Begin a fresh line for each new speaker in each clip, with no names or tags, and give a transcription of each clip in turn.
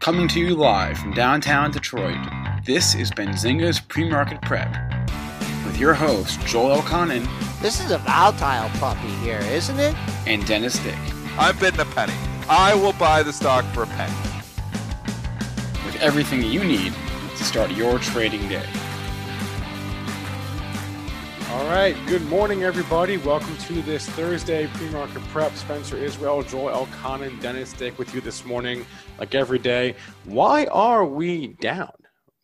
Coming to you live from downtown Detroit, this is Benzinga's Pre-Market Prep. With your host, Joel Elconin
This is a volatile puppy here, isn't it?
and Dennis Dick.
I'm bidding a penny. I will buy the stock for a penny.
With everything you need to start your trading day.
All right. Good morning, everybody. Welcome to this Thursday pre-market prep. Spencer Israel, Joel Elconin, Dennis Dick with you this morning, like every day. Why are we down?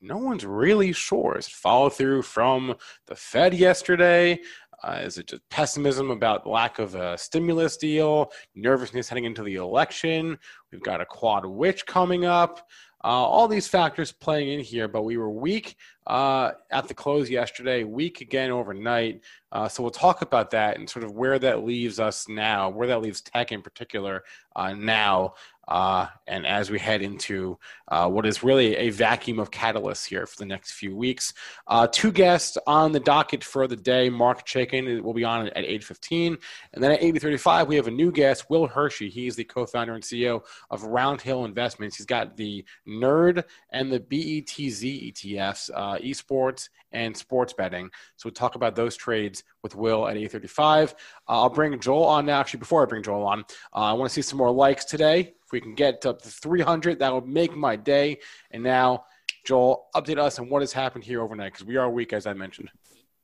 No one's really sure. Is it follow through from the Fed yesterday? Uh, is it just pessimism about lack of a stimulus deal? Nervousness heading into the election? We've got a quad witch coming up. Uh, all these factors playing in here, but we were weak uh, at the close yesterday, weak again overnight. Uh, so we'll talk about that and sort of where that leaves us now, where that leaves tech in particular uh, now. Uh, and as we head into uh, what is really a vacuum of catalysts here for the next few weeks, uh, two guests on the docket for the day. Marc Chaikin will be on at 8:15, and then at 8:35 we have a new guest, Will Hershey. He's the co-founder and CEO of Roundhill Investments. He's got the Nerd and the BETZ ETFs, uh, esports and sports betting. So we'll talk about those trades with Will at 8:35. Uh, I'll bring Joel on now. Actually, before I bring Joel on, uh, I want to see some more likes today. If we can get up to 300, that would make my day. And now, Joel, update us on what has happened here overnight because we are weak, as I mentioned.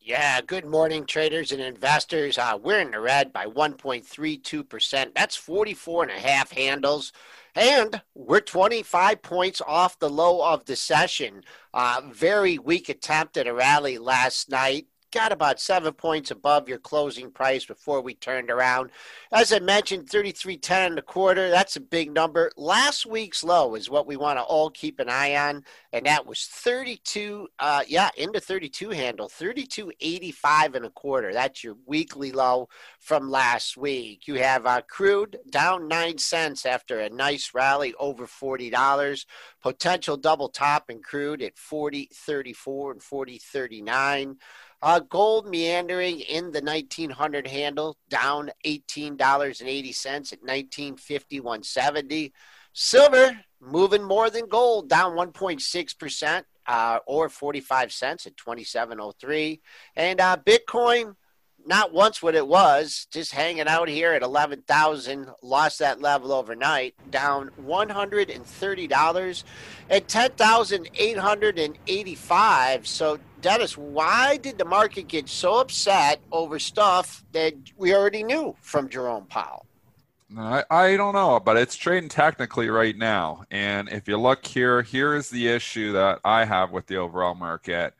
Yeah, good morning, traders and investors. Uh, we're in the red by 1.32%. That's 44 and a half handles. And we're 25 points off the low of the session. Uh, very weak attempt at a rally last night. Got about seven points above your closing price before we turned around. As I mentioned, 33.10 and a quarter. That's a big number. Last week's low is what we want to all keep an eye on, and that was 32. Uh, yeah, into 32 handle, 32.85 and a quarter. That's your weekly low from last week. You have uh, crude down nine cents after a nice rally over forty dollars. Potential double top in crude at 40.34 and 40.39. Uh, gold meandering in the 1900 handle, down $18.80 at 1950, Silver moving more than gold, down 1.6%. Uh, or 45 cents at 2703 and uh, bitcoin not once what it was, just hanging out here at 11,000, lost that level overnight, down $130 at 10,885. So, Dennis, why did the market get so upset over stuff that we already knew from Jerome Powell?
I, I don't know, but it's trading technically right now. And if you look here, here is the issue that I have with the overall market.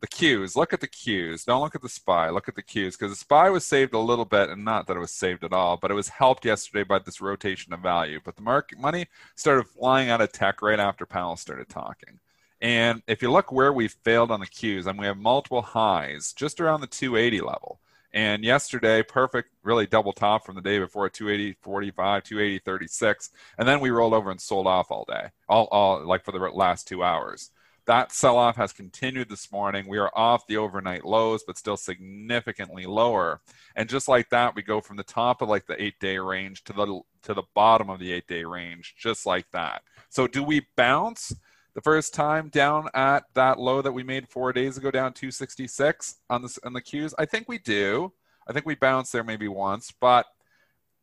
The cues, look at the cues. Don't look at the SPY. Look at the cues because the SPY was saved a little bit, and not that it was saved at all, but it was helped yesterday by this rotation of value. But the market money started flying out of tech right after Powell started talking. And if you look where we failed on the cues, I and we have multiple highs just around the 280 level. And yesterday, perfect, really double top from the day before at 280, 45, 280, 36. And then we rolled over and sold off all day, all, all like for the last two hours. That sell off has continued this morning. We are off the overnight lows, but still significantly lower. And just like that, we go from the top of like the eight day range to the to the bottom of the eight day range, just like that. So do we bounce? The first time down at that low that we made four days ago, down 266 on the on the cues? I think we do. I think we bounced there maybe once, but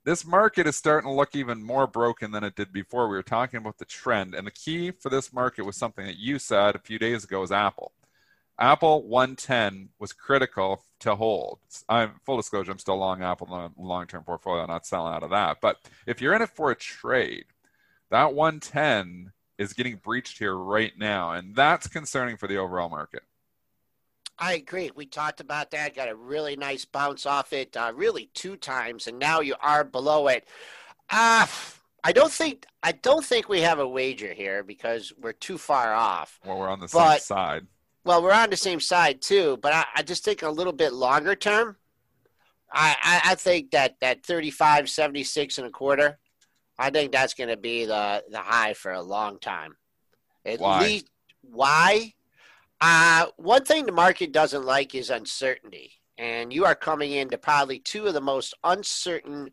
this market is starting to look even more broken than it did before. We were talking about the trend, and the key for this market was something that you said a few days ago: is Apple. Apple 110 was critical to hold. I'm full disclosure, I'm still long Apple long-term portfolio, not selling out of that. But if you're in it for a trade, that 110 is getting breached here right now, and that's concerning for the overall market.
I agree. We talked about that. Got a really nice bounce off it, uh, really two times, and now you are below it. Uh, I don't think I don't think we have a wager here because we're too far off.
Well, we're on the
But-
same side.
Well, we're on the same side too, but I, I just think a little bit longer term. I, I, I think that that 35, 76 and a quarter, I think that's going to be the, the high for a long time. At
Why?
least, why? Uh, one thing the market doesn't like is uncertainty. And you are coming into probably two of the most uncertain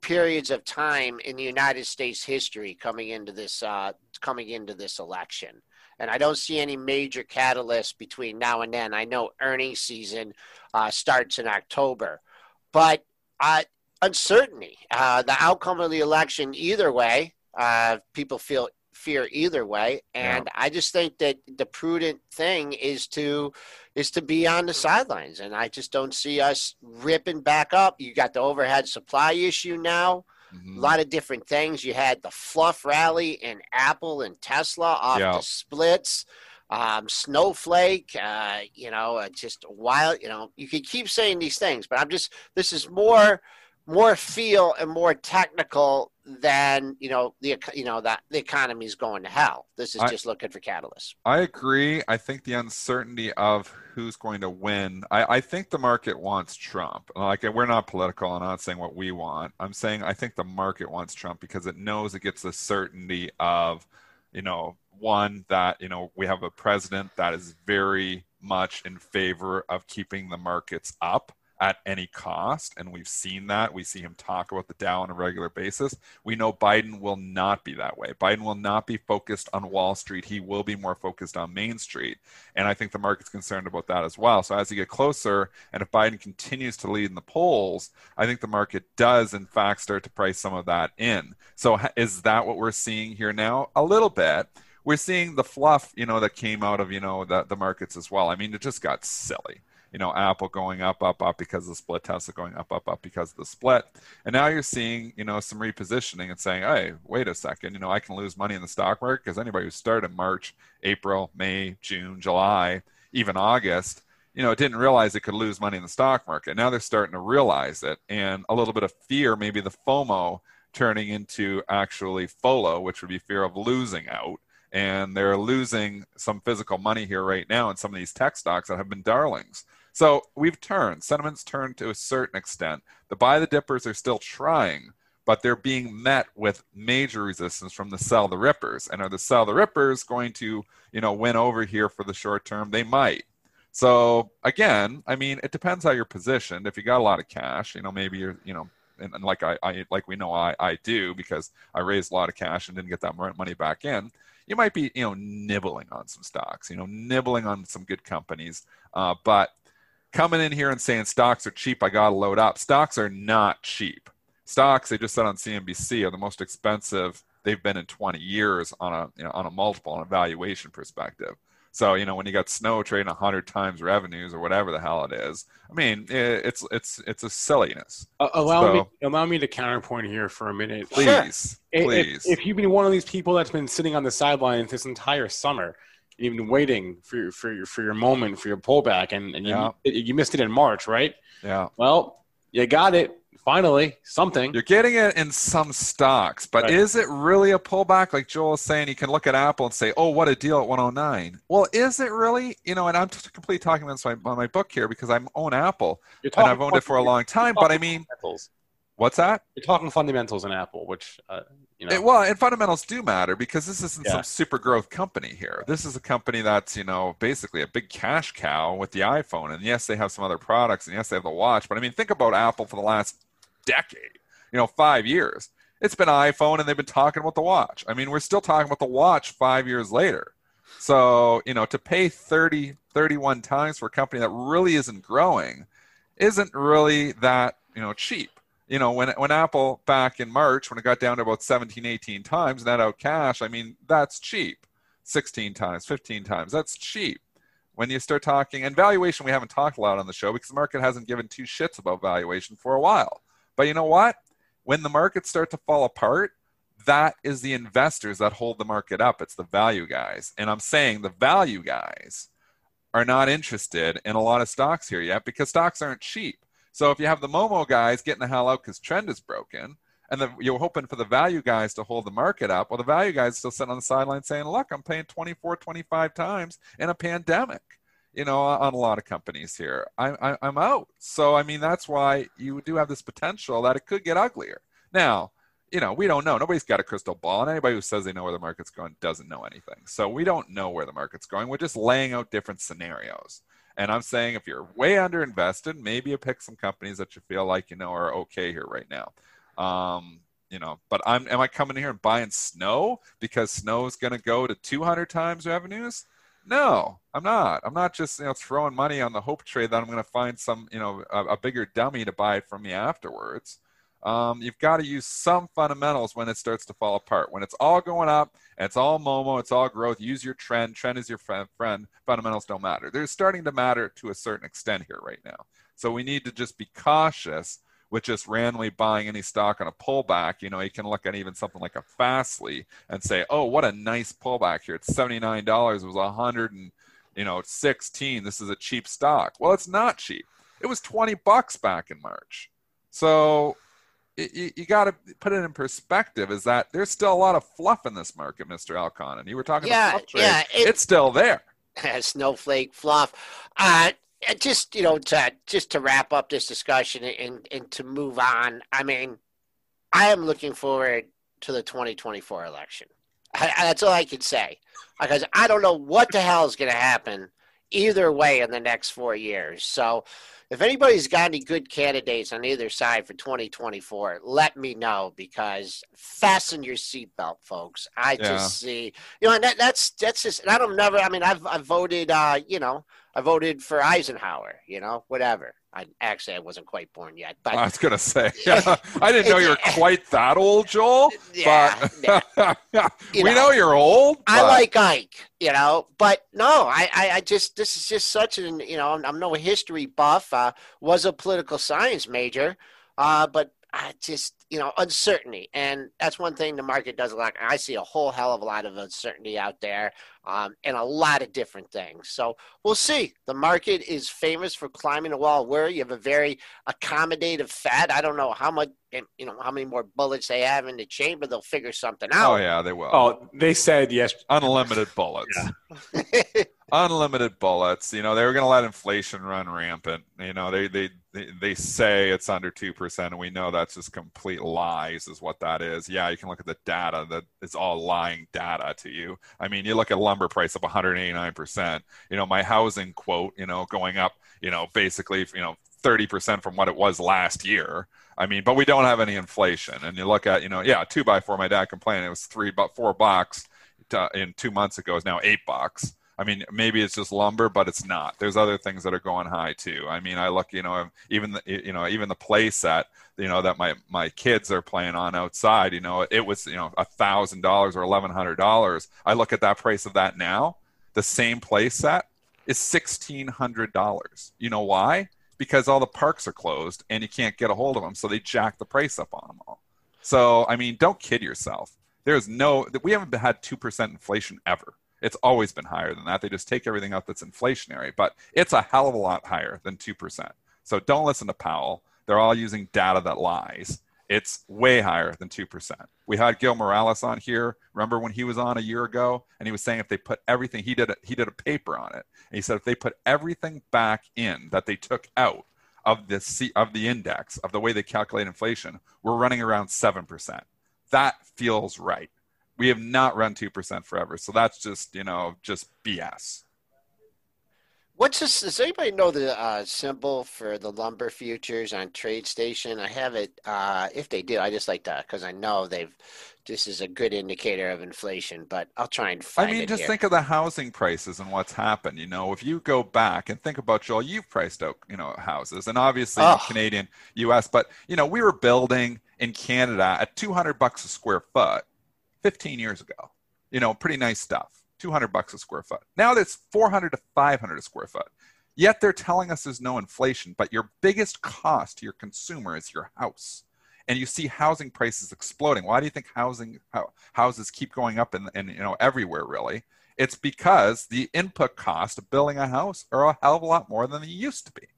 periods of time in the United States history coming into this uh, coming into this election and I don't see any major catalyst between now and then. I know earnings season uh, starts in October, but uh, uncertainty, uh, the outcome of the election, either way, uh, people feel fear either way, and I just think that the prudent thing is to is to be on the sidelines, and I just don't see us ripping back up. You got the overhead supply issue now
Mhm.
a lot of different things. You had the fluff rally in Apple and Tesla off
Yeah.
the splits. Um, Snowflake, uh, you know, uh, just wild. You know, you could keep saying these things, but I'm just. This is more, more feel and more technical than you know the you know that the economy is going to hell. This is
I-
just looking for catalysts.
I agree. I think the uncertainty of who's going to win. I, I think the market wants Trump. Like we're not political. I'm not saying what we want. I'm saying I think the market wants Trump because it knows it gets the certainty of, you know, one that you know we have a president that is very much in favor of keeping the markets up at any cost, and we've seen that. We see him talk about the Dow on a regular basis. We know Biden will not be that way. Biden will not be focused on Wall Street. He will be more focused on Main Street. And I think the market's concerned about that as well. So as you get closer, and if Biden continues to lead in the polls, I think the market does, in fact, start to price some of that in. So is that what we're seeing here now? A little bit. We're seeing the fluff, you know, that came out of, you know, the, the markets as well. I mean, it just got silly you know, Apple going up, up, up because of the split, Tesla going up, up, up because of the split. And now you're seeing, you know, some repositioning and saying, hey, wait a second, you know, I can lose money in the stock market because anybody who started in March, April, May, June, July, even August, you know, didn't realize it could lose money in the stock market. Now they're starting to realize it. And a little bit of fear, maybe the FOMO turning into actually FOLO, which would be fear of losing out. And they're losing some physical money here right now in some of these tech stocks that have been darlings. So we've turned. Sentiment's turned to a certain extent. The buy the dippers are still trying, but they're being met with major resistance from the sell the rippers. And are the sell the rippers going to, you know, win over here for the short term? They might. So again, I mean, it depends how you're positioned. If you got a lot of cash, you know, maybe you're, you know, and, and like I, I, like we know I, I do because I raised a lot of cash and didn't get that money back in. You might be, you know, nibbling on some stocks, you know, nibbling on some good companies, uh, but coming in here and saying stocks are cheap, I got to load up. Stocks are not cheap. Stocks, they just said on CNBC, are the most expensive they've been in 20 years on a you know, on a multiple on a valuation perspective. So you know when you got Snow trading 100 times revenues or whatever the hell it is, I mean i- it's it's it's a silliness.
Uh, allow me, allow me to counterpoint here for a minute.
Please, please.
If, if you've been one of these people that's been sitting on the sidelines this entire summer, you've waiting for your, for your, for your moment, for your pullback, and, and you,
Yeah.
you missed it in March, right?
yeah.
Well, you got it. Finally, something.
You're getting it in some stocks, but
Right.
is it really a pullback? Like Joel is saying, you can look at Apple and say, "Oh, what a deal at 109." Well, is it really? You know, and I'm completely talking about my, on my book here because I own Apple and I've owned it for a long time. But I mean. What's that?
You're talking fundamentals in Apple, which uh, you know.
It- well, and fundamentals do matter because this isn't
Yeah.
some super growth company here. This is a company that's you know basically a big cash cow with the iPhone, and yes, they have some other products, and yes, they have the watch. But I mean, think about Apple for the last decade, you know, five years. It's been iPhone, and they've been talking about the watch. I mean, we're still talking about the watch five years later. So you know, to pay 30, 31 times for a company that really isn't growing, isn't really that you know cheap you know, when when Apple back in March, when it got down to about 17, 18 times net out cash, I mean, that's cheap. 16 times, 15 times, that's cheap. When you start talking, and valuation, we haven't talked a lot on the show because the market hasn't given two shits about valuation for a while. But you know what? When the markets start to fall apart, that is the investors that hold the market up. It's the value guys. And I'm saying the value guys are not interested in a lot of stocks here yet because stocks aren't cheap. So if you have the Momo guys getting the hell out because trend is broken, and you're hoping for the value guys to hold the market up, well, the value guys still sitting on the sideline saying, "Look, I'm paying 24, 25 times in a pandemic." You know, on a lot of companies here, I, I, I'm out. So I mean, that's why you do have this potential that it could get uglier. Now, you know, we don't know. Nobody's got a crystal ball, and anybody who says they know where the market's going doesn't know anything. So we don't know where the market's going. We're just laying out different scenarios. And I'm saying if you're way underinvested, maybe you pick some companies that you feel like you know are okay here right now. Um, you know, but I'm am I coming here and buying snow because snow is going to go to 200 times revenues? No, I'm not. I'm not just you know throwing money on the hope trade that I'm going to find some you know a, a bigger dummy to buy it from me afterwards. Um, you've got to use some fundamentals when it starts to fall apart. When it's all going up, it's all Momo, it's all growth. Use your trend. Trend is your friend. friend. Fundamentals don't matter. They're starting to matter to a certain extent here right now. So we need to just be cautious with just randomly buying any stock on a pullback. You know, you can look at even something like a Fastly and say, "Oh, what a nice pullback here! It's seventy nine dollars. It was a hundred and you know sixteen. This is a cheap stock." Well, it's not cheap. It was twenty bucks back in March. So you, you got to put it in perspective is that there's still a lot of fluff in this market, Mr. Alcon. And you were talking
Yeah,
about fluff
yeah, it-
it's still there.
snowflake fluff. Uh, just you know, to just to wrap up this discussion and and to move on. I mean, I am looking forward to the 2024 election. I, I- that's all I can say because I don't know what the hell is going to happen either way in the next four years. So. If anybody's got any good candidates on either side for 2024, let me know because fasten your seatbelt, folks. I
Yeah.
just see, you know, and that, that's that's just. And I don't never. I mean, I've I've voted. Uh, you know, I voted for Eisenhower. You know, whatever. I actually I wasn't quite born yet, but
I was gonna say, I didn't know you were quite that old, Joel.
yeah,
but
You
we
know,
know you're old.
I like Ike, you know, but no, I, I, I just this is just such an you know I'm, I'm no history buff. Uh, was a political science major, uh, but I just you know uncertainty, and that's one thing the market does a lot. I see a whole hell of a lot of uncertainty out there, um, and a lot of different things. So we'll see. The market is famous for climbing a wall. Where you have a very accommodative Fed. I don't know how much you know how many more bullets they have in the chamber. They'll figure something out.
Oh yeah, they will.
Oh, they said yes.
Unlimited bullets. Unlimited bullets. You know, they were going to let inflation run rampant. You know, they, they they say it's under two percent, and we know that's just complete lies, is what that is. Yeah, you can look at the data that it's all lying data to you. I mean, you look at lumber price up 189 percent. You know, my housing quote, you know, going up, you know, basically, you know, 30 percent from what it was last year. I mean, but we don't have any inflation. And you look at, you know, yeah, two by four. My dad complained it was three, but four bucks to, in two months ago is now eight bucks. I mean, maybe it's just lumber, but it's not. There's other things that are going high too. I mean, I look, you know, even the, you know, even the play set, you know, that my my kids are playing on outside. You know, it was you know a thousand dollars or eleven hundred dollars. I look at that price of that now. The same play set is sixteen hundred dollars. You know why? Because all the parks are closed and you can't get a hold of them, so they jack the price up on them all. So I mean, don't kid yourself. There's no we haven't had two percent inflation ever. It's always been higher than that. They just take everything up that's inflationary, but it's a hell of a lot higher than 2%. So don't listen to Powell. They're all using data that lies. It's way higher than 2%. We had Gil Morales on here. Remember when he was on a year ago and he was saying if they put everything, he did a, he did a paper on it. And he said if they put everything back in that they took out of the C, of the index, of the way they calculate inflation, we're running around 7%. That feels right we have not run 2% forever. So that's just, you know, just BS.
What's this? Does anybody know the uh, symbol for the lumber futures on TradeStation? I have it. Uh, if they do, I just like that because I know they've. This is a good indicator of inflation, but I'll try and find.
I
mean,
just
here.
think of the housing prices and what's happened. You know, if you go back and think about Joel, you've priced out, you know, houses and obviously
Oh.
Canadian, US, but you know, we were building in Canada at 200 bucks a square foot 15 years ago. You know, pretty nice stuff. 200 bucks a square foot. Now that's 400 to 500 a square foot. Yet they're telling us there's no inflation, but your biggest cost to your consumer is your house. And you see housing prices exploding. Why do you think housing houses keep going up and, you know everywhere really? It's because the input cost of building a house are a hell of a lot more than they used to be.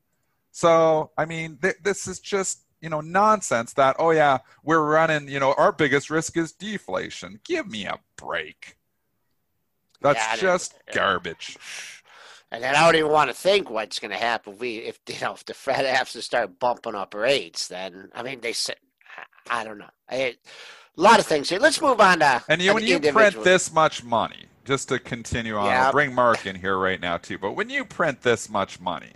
So, I mean, th- this is just you know nonsense that oh yeah we're running you know our biggest risk is deflation give me a break that's
Yeah,
just garbage
And then I don't even want to think what's going to happen if we, if you know, if the Fed has to start bumping up rates. Then I mean, they said, I, I don't know. I, a lot of things here. Let's move on to.
and you,
an
when you print this much money just to continue on
Yeah.
i'll bring marc in here right now too but when you print this much money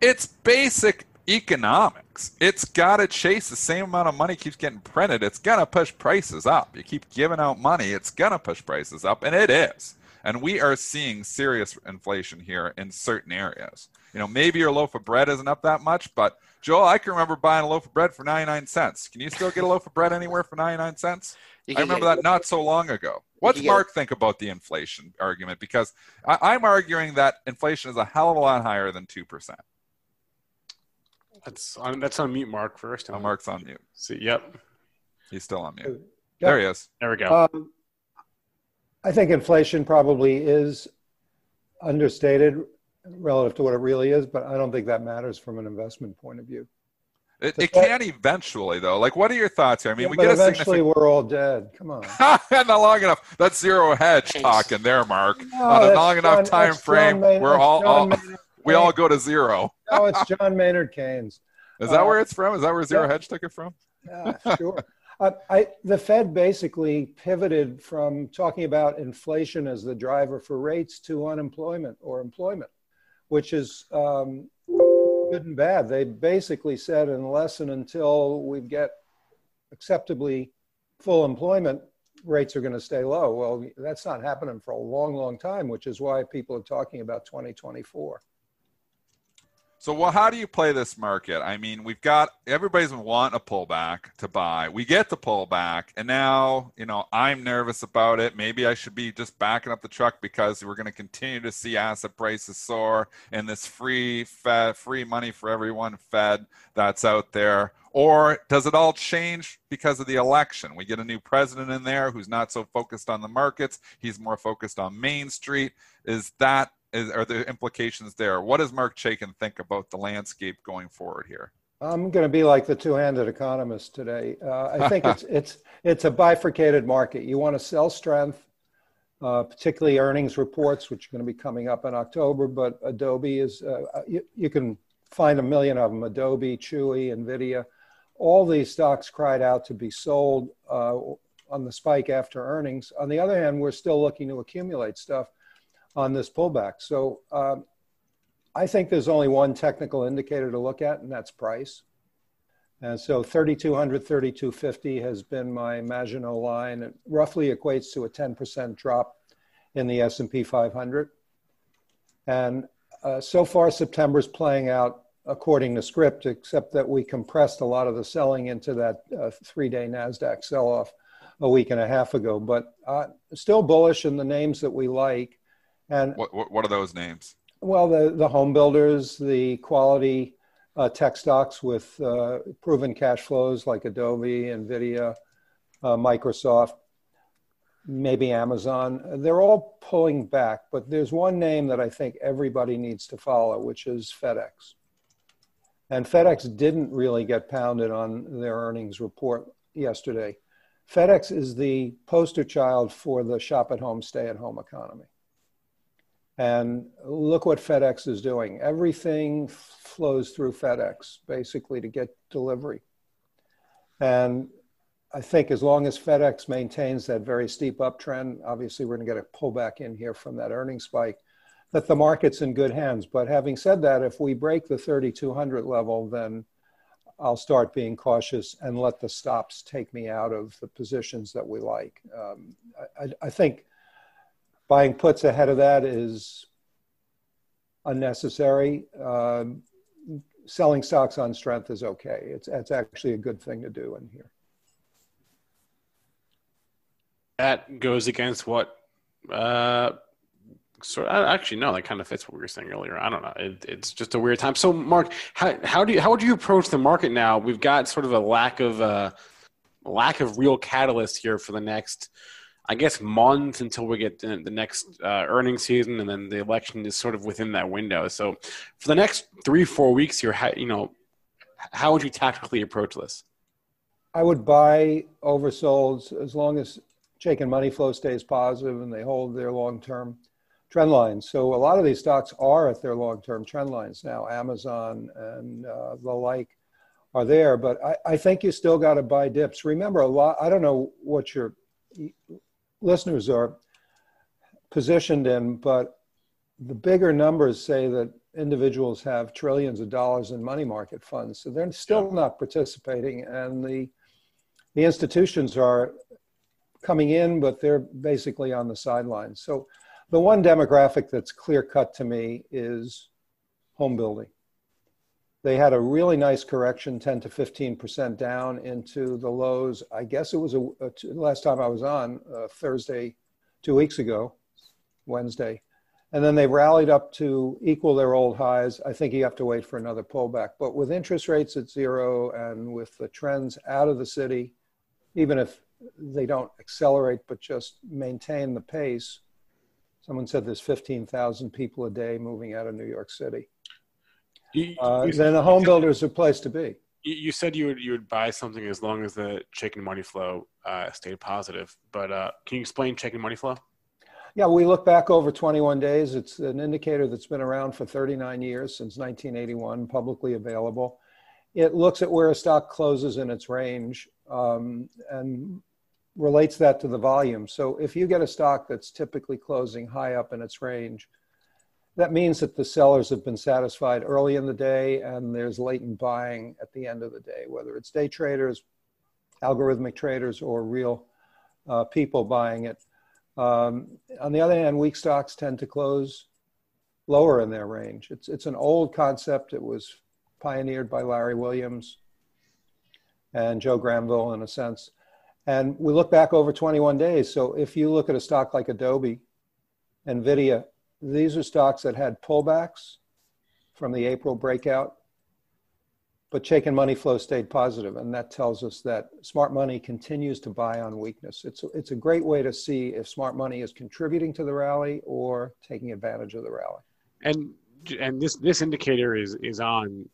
it's basic economics it's got to chase the same amount of money keeps getting printed it's going to push prices up you keep giving out money it's going to push prices up and it is and we are seeing serious inflation here in certain areas you know maybe your loaf of bread isn't up that much but joel i can remember buying a loaf of bread for 99 cents can you still get a loaf of bread anywhere for 99 cents I remember that not so long ago. What's Marc think about the inflation argument? Because I, I'm arguing that inflation is a hell of a lot higher than two percent.
That's on, that's on mute, Marc. First.
Oh, Marc's on mute.
See, yep.
He's still on mute.
Yeah.
There he is.
There we go.
Um, I think inflation probably is understated relative to what it really is, but I don't think that matters from an investment point of view.
It, it
Fed-
can eventually though. Like, what are your thoughts here? I mean,
Yeah,
we
but
get a
eventually
significant.
we're all dead. Come on.
not long enough. That's zero hedge
Thanks.
talking there, Marc.
No,
On a
that's
long enough
John-
time frame,
John
we're all, all
Maynard
we all go to zero.
No, it's John Maynard Keynes.
Is that
Uh,
where it's from? Is that where zero
yeah.
hedge took it from?
Yeah, sure. Uh, I, the Fed basically pivoted from talking about inflation as the driver for rates to unemployment or employment, which is um, good and bad. They basically said unless and until we get acceptably full employment, rates are going to stay low. Well, that's not happening for a long, long time, which is why people are talking about 2024.
So, well, how do you play this market? I mean, we've got everybody's wanting a pullback to buy. We get the pullback, and now, you know, I'm nervous about it. Maybe I should be just backing up the truck because we're going to continue to see asset prices soar and this free Fed, free money for everyone Fed that's out there. Or does it all change because of the election? We get a new president in there who's not so focused on the markets. He's more focused on Main Street. Is that is, are there implications there? What does Marc Chaikin think about the landscape going forward here?
I'm going to be like the two-handed economist today. Uh, I think it's it's it's a bifurcated market. You want to sell strength, uh, particularly earnings reports, which are going to be coming up in October. But Adobe is uh, you, you can find a million of them: Adobe, Chewy, Nvidia. All these stocks cried out to be sold uh, on the spike after earnings. On the other hand, we're still looking to accumulate stuff on this pullback. So. Um, I think there's only one technical indicator to look at, and that's price. And so 3,200, 3,250 has been my Maginot line. It roughly equates to a 10% drop in the S&P 500. And uh, so far, September's playing out according to script, except that we compressed a lot of the selling into that uh, three-day NASDAQ sell-off a week and a half ago. But uh, still bullish in the names that we like. And
What, what, what are those names?
well, the, the home builders, the quality uh, tech stocks with uh, proven cash flows like Adobe, NVIDIA, uh, Microsoft, maybe Amazon, they're all pulling back. But there's one name that I think everybody needs to follow, which is FedEx. And FedEx didn't really get pounded on their earnings report yesterday. FedEx is the poster child for the shop at home, stay at home economy. And look what FedEx is doing. Everything flows through FedEx basically to get delivery. And I think as long as FedEx maintains that very steep uptrend, obviously we're going to get a pullback in here from that earnings spike, that the market's in good hands. But having said that, if we break the 3,200 level, then I'll start being cautious and let the stops take me out of the positions that we like. Um, I, I think buying puts ahead of that is unnecessary. Um, selling stocks on strength is okay. It's, it's actually a good thing to do in here.
that goes against what uh so actually no that kind of fits what we were saying earlier i don't know it, it's just a weird time so marc how, how do you how would you approach the market now we've got sort of a lack of uh lack of real catalyst here for the next I guess months until we get the next uh, earnings season, and then the election is sort of within that window. So, for the next three four weeks you're, you know, how would you tactically approach this?
I would buy oversolds as long as Chaikin money flow stays positive and they hold their long term trend lines. So a lot of these stocks are at their long term trend lines now. Amazon and uh, the like are there, but I, I think you still got to buy dips. Remember, a lot. I don't know what your listeners are positioned in, but the bigger numbers say that individuals have trillions of dollars in money market funds, so they're still not participating, and the the institutions are coming in, but they're basically on the sidelines. So the one demographic that's clear cut to me is home building. They had a really nice correction, 10 to 15% down into the lows. I guess it was a, a last time I was on uh, Thursday, two weeks ago, Wednesday. And then they rallied up to equal their old highs. I think you have to wait for another pullback. But with interest rates at zero and with the trends out of the city, even if they don't accelerate but just maintain the pace, someone said there's 15,000 people a day moving out of New York City. You, uh, you, then a home builder is a place to be.
You said you would you would buy something as long as the Chaikin money flow uh, stayed positive. But uh, can you explain Chaikin money flow?
Yeah, we look back over 21 days. It's an indicator that's been around for 39 years since 1981, publicly available. It looks at where a stock closes in its range um, and relates that to the volume. So if you get a stock that's typically closing high up in its range, that means that the sellers have been satisfied early in the day and there's latent buying at the end of the day, whether it's day traders, algorithmic traders, or real uh, people buying it. Um, on the other hand, weak stocks tend to close lower in their range. It's, it's an old concept. It was pioneered by Larry Williams and Joe Granville in a sense. And we look back over 21 days. So if you look at a stock like Adobe, NVIDIA, these are stocks that had pullbacks from the April breakout, but Chaikin money flow stayed positive, and that tells us that smart money continues to buy on weakness. It's a, it's a great way to see if smart money is contributing to the rally or taking advantage of the rally.
And and this this indicator is is on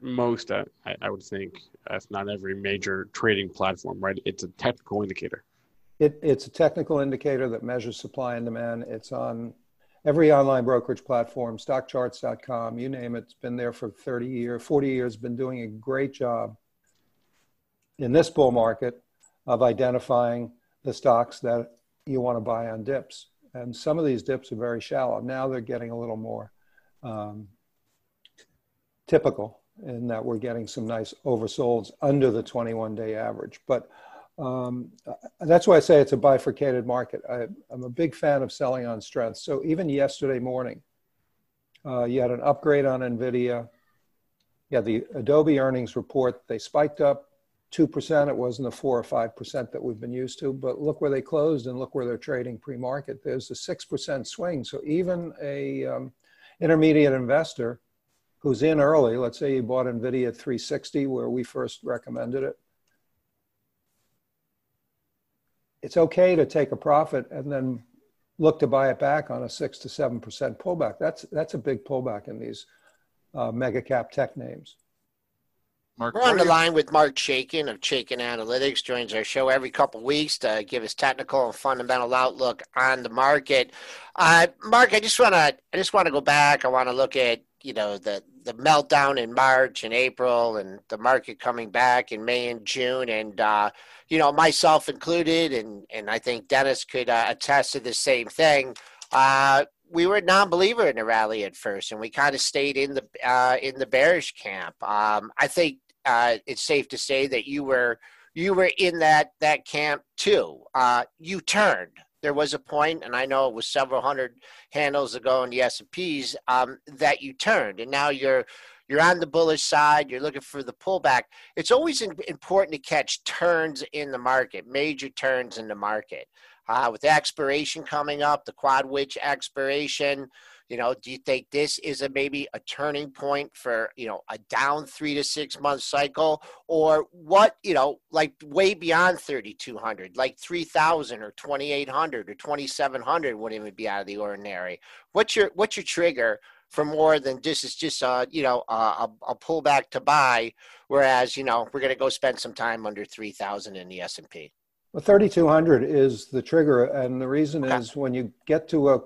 most, uh, I, I would think, if not every major trading platform, right? It's a technical indicator.
It, it's a technical indicator that measures supply and demand. It's on every online brokerage platform, stockcharts.com, you name it. It's been there for 30 years, 40 years, been doing a great job in this bull market of identifying the stocks that you want to buy on dips. And some of these dips are very shallow. Now they're getting a little more um, typical in that we're getting some nice oversolds under the 21 day average. But um, that's why I say it's a bifurcated market. I, am a big fan of selling on strength. So even yesterday morning, uh, you had an upgrade on NVIDIA. Yeah, the Adobe earnings report, they spiked up 2%. It wasn't the 4 or 5% that we've been used to, but look where they closed and look where they're trading pre-market. There's a 6% swing. So even a um, intermediate investor who's in early, let's say you bought NVIDIA at 360 where we first recommended it, it's okay to take a profit and then look to buy it back on a six to seven percent pullback. That's that's a big pullback in these uh, mega cap tech names.
Marc, We're on the line with Marc Chaikin of Chaikin Analytics. Joins our show every couple of weeks to give us technical and fundamental outlook on the market. Uh, Marc, I just want to I just want to go back. I want to look at you know the the meltdown in March and April, and the market coming back in May and June, and uh, you know myself included, and and I think Dennis could uh, attest to the same thing. Uh, we were a non-believer in the rally at first, and we kind of stayed in the uh, in the bearish camp. Um, I think uh, it's safe to say that you were you were in that that camp too. Uh, you turned there was a point, and I know it was several hundred handles ago in the S and P's um, that you turned, and now you're you're on the bullish side. You're looking for the pullback. It's always important to catch turns in the market, major turns in the market. Uh, with expiration coming up, the quad witch expiration, You know, do you think this is a maybe a turning point for you know a down three to six month cycle, or what? You know, like way beyond thirty two hundred, like three thousand or twenty eight hundred or twenty seven hundred wouldn't even be out of the ordinary. What's your what's your trigger for more than this is just a you know a, a pullback to buy, whereas you know we're going to go spend some time under three thousand in the S and P.
Well, 3,200 is the trigger. And the reason okay. is when you get to a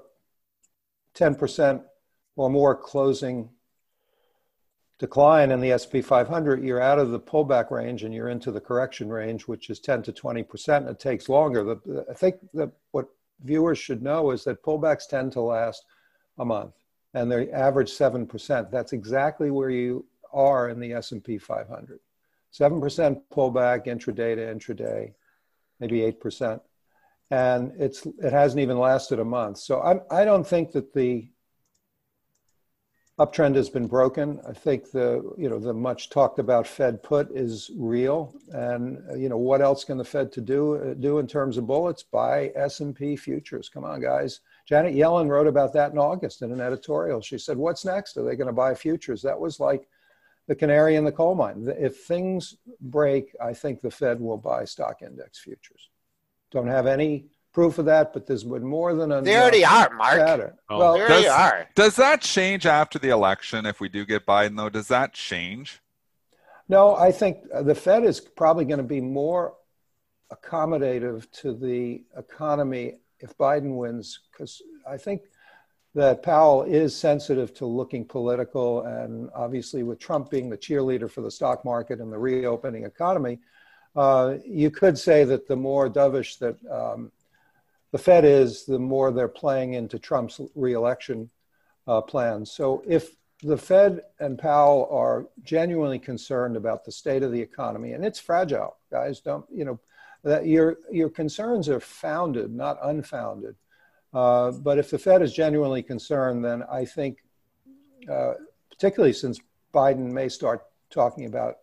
10% or more closing decline in the SP 500, you're out of the pullback range and you're into the correction range, which is 10 to 20%. It takes longer. The, I think that what viewers should know is that pullbacks tend to last a month and they average 7%. That's exactly where you are in the S&P 500. 7% pullback intraday to intraday, maybe 8% and it's it hasn't even lasted a month. So I I don't think that the uptrend has been broken. I think the you know the much talked about Fed put is real, and you know what else can the Fed to do do in terms of bullets? Buy S and P futures. Come on, guys. Janet Yellen wrote about that in August in an editorial. She said, "What's next? Are they going to buy futures?" That was like the canary in the coal mine. If things break, I think the Fed will buy stock index futures. Don't have any proof of that, but there's been more than a.
They already are, Marc.
Oh. Well, they already does, are. Does that change after the election if we do get Biden, though? Does that change?
No, I think the Fed is probably going to be more accommodative to the economy if Biden wins, because I think that Powell is sensitive to looking political, and obviously with Trump being the cheerleader for the stock market and the reopening economy, uh, you could say that the more dovish that um, the Fed is, the more they're playing into Trump's reelection uh, plans. So if the Fed and Powell are genuinely concerned about the state of the economy, and it's fragile, guys. Don't you know that your your concerns are founded, not unfounded. Uh, but if the Fed is genuinely concerned, then I think, uh, particularly since Biden may start talking about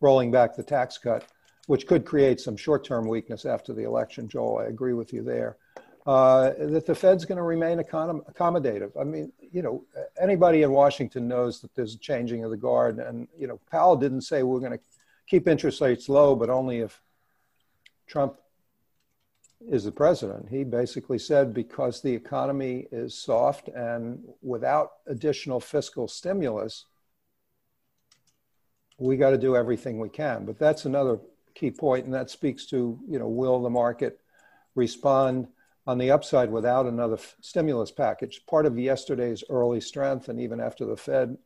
rolling back the tax cut, which could create some short-term weakness after the election. Joel, I agree with you there. Uh, that the Fed's going to remain accom- accommodative. I mean, you know, anybody in Washington knows that there's a changing of the guard, and you know, Powell didn't say we're going to keep interest rates low, but only if Trump is the president. He basically said because the economy is soft and without additional fiscal stimulus, we got to do everything we can. But that's another key point, and that speaks to you know will the market respond on the upside without another f- stimulus package. Part of yesterday's early strength, and even after the Fed,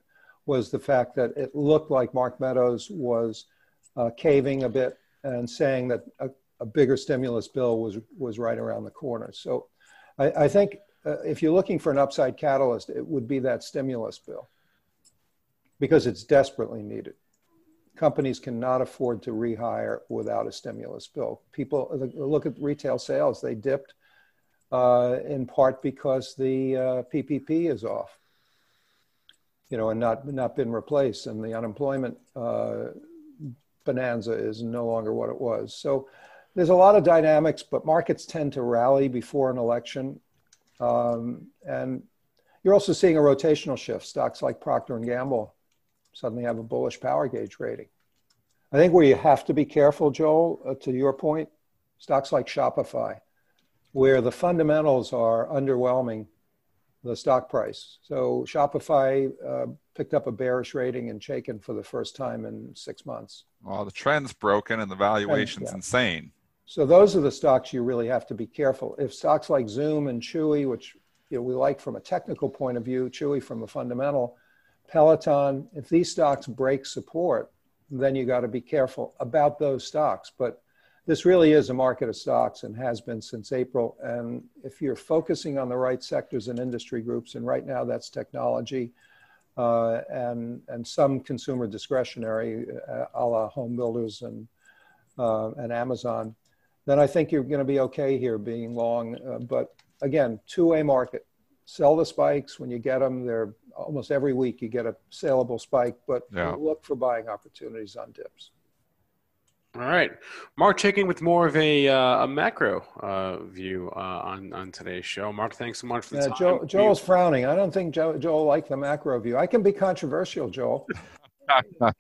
was the fact that it looked like Mark Meadows was uh, caving a bit and saying that a, a, bigger stimulus bill was was right around the corner. So, I, I think uh, if you're looking for an upside catalyst, it would be that stimulus bill because it's desperately needed companies cannot afford to rehire without a stimulus bill. People look at retail sales; they dipped uh, in part because the uh, PPP is off, you know, and not not been replaced, and the unemployment uh, bonanza is no longer what it was. So there's a lot of dynamics, but markets tend to rally before an election, um, and you're also seeing a rotational shift. Stocks like Procter and Gamble suddenly have a bullish power gauge rating. I think where you have to be careful, Joel, uh, to your point, stocks like Shopify, where the fundamentals are underwhelming the stock price. So Shopify uh, picked up a bearish rating in Chaikin for the first time in six months.
Well, the trend's broken and the valuation's and, yeah. insane.
So those are the stocks you really have to be careful. If stocks like Zoom and Chewy, which you know, we like from a technical point of view, Chewy from a fundamental, Peloton, if these stocks break support, then you got to be careful about those stocks. But this really is a market of stocks and has been since April. And if you're focusing on the right sectors and industry groups, and right now that's technology uh, and and some consumer discretionary, uh, a la home builders and uh, and Amazon, then I think you're going to be okay here being long. Uh, but again, two-way market. Sell the spikes when you get them. They're almost every week you get a saleable spike, but yeah. look for buying opportunities on dips.
All right, Marc Chaikin with more of a, uh, a macro uh, view uh, on on today's show. Marc, thanks so much for the
Yeah,
time.
Joel, Joel's frowning. I don't think Joel, Joel liked the macro view. I can be controversial, Joel.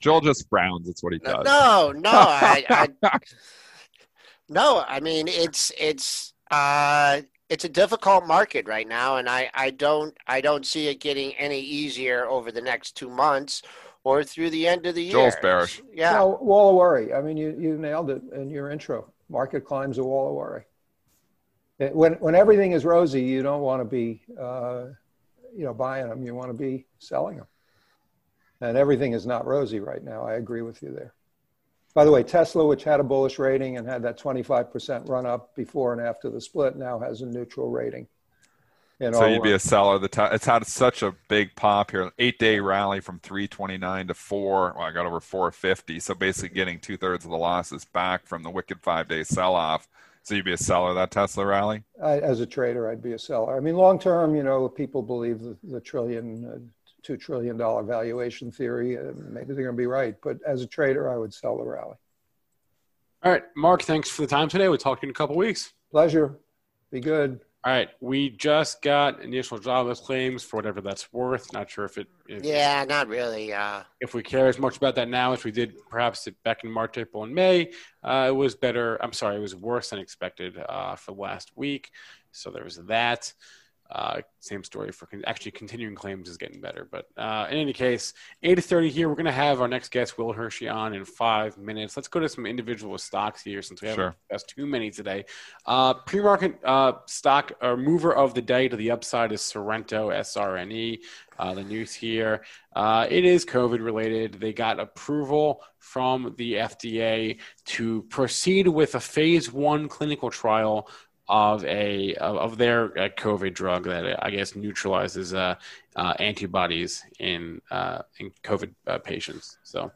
Joel just frowns. That's what he does.
No, no, I, I no. I mean, it's it's uh, it's a difficult market right now, and I I don't I don't see it getting any easier over the next two months or through the end of the year.
Joel's bearish.
Yeah.
No, wall of worry. I mean, you, you nailed it in your intro. Market climbs a wall of worry. It- when, when everything is rosy, you don't want to be, uh, you know, buying them. You want to be selling them. And everything is not rosy right now. I agree with you there. By the way, Tesla, which had a bullish rating and had that 25% run up before and after the split, now has a neutral rating. In
So
all
you'd be a seller. The t- it's had such a big pop here. Eight day rally from 329 to four. Well, I got over 450. So basically getting two thirds of the losses back from the wicked five day sell off. So you'd be a seller of that Tesla rally.
I, as a trader, I'd be a seller. I mean, long term, you know, people believe the, the trillion, uh, two trillion dollar valuation theory. Uh, maybe they're going to be right, but as a trader, I would sell the rally.
All right, Marc, thanks for the time today. We'll talk to you in a couple weeks.
Pleasure. Be good.
All right, we just got initial jobless claims for whatever that's worth. Not sure if it if,
Yeah, not really. Uh,
if we care as much about that now as we did perhaps back in March, April, and May. Uh, it was better. I'm sorry, it was worse than expected uh, for last week. So there was that. Uh, same story for con- actually continuing claims is getting better. But uh, in any case, 8:30 here. We're going to have our next guest, Will Hershey, on in five minutes. Let's go to some individual stocks here since we haven't
Sure.
discussed too many today. Uh, pre-market uh, stock or mover of the day to the upside is Sorrento SRNE. Uh, the news here. Uh, it is COVID related. They got approval from the FDA to proceed with a phase one clinical trial of a of, their uh, COVID drug that uh, I guess neutralizes uh, uh, antibodies in uh, in COVID uh, patients. So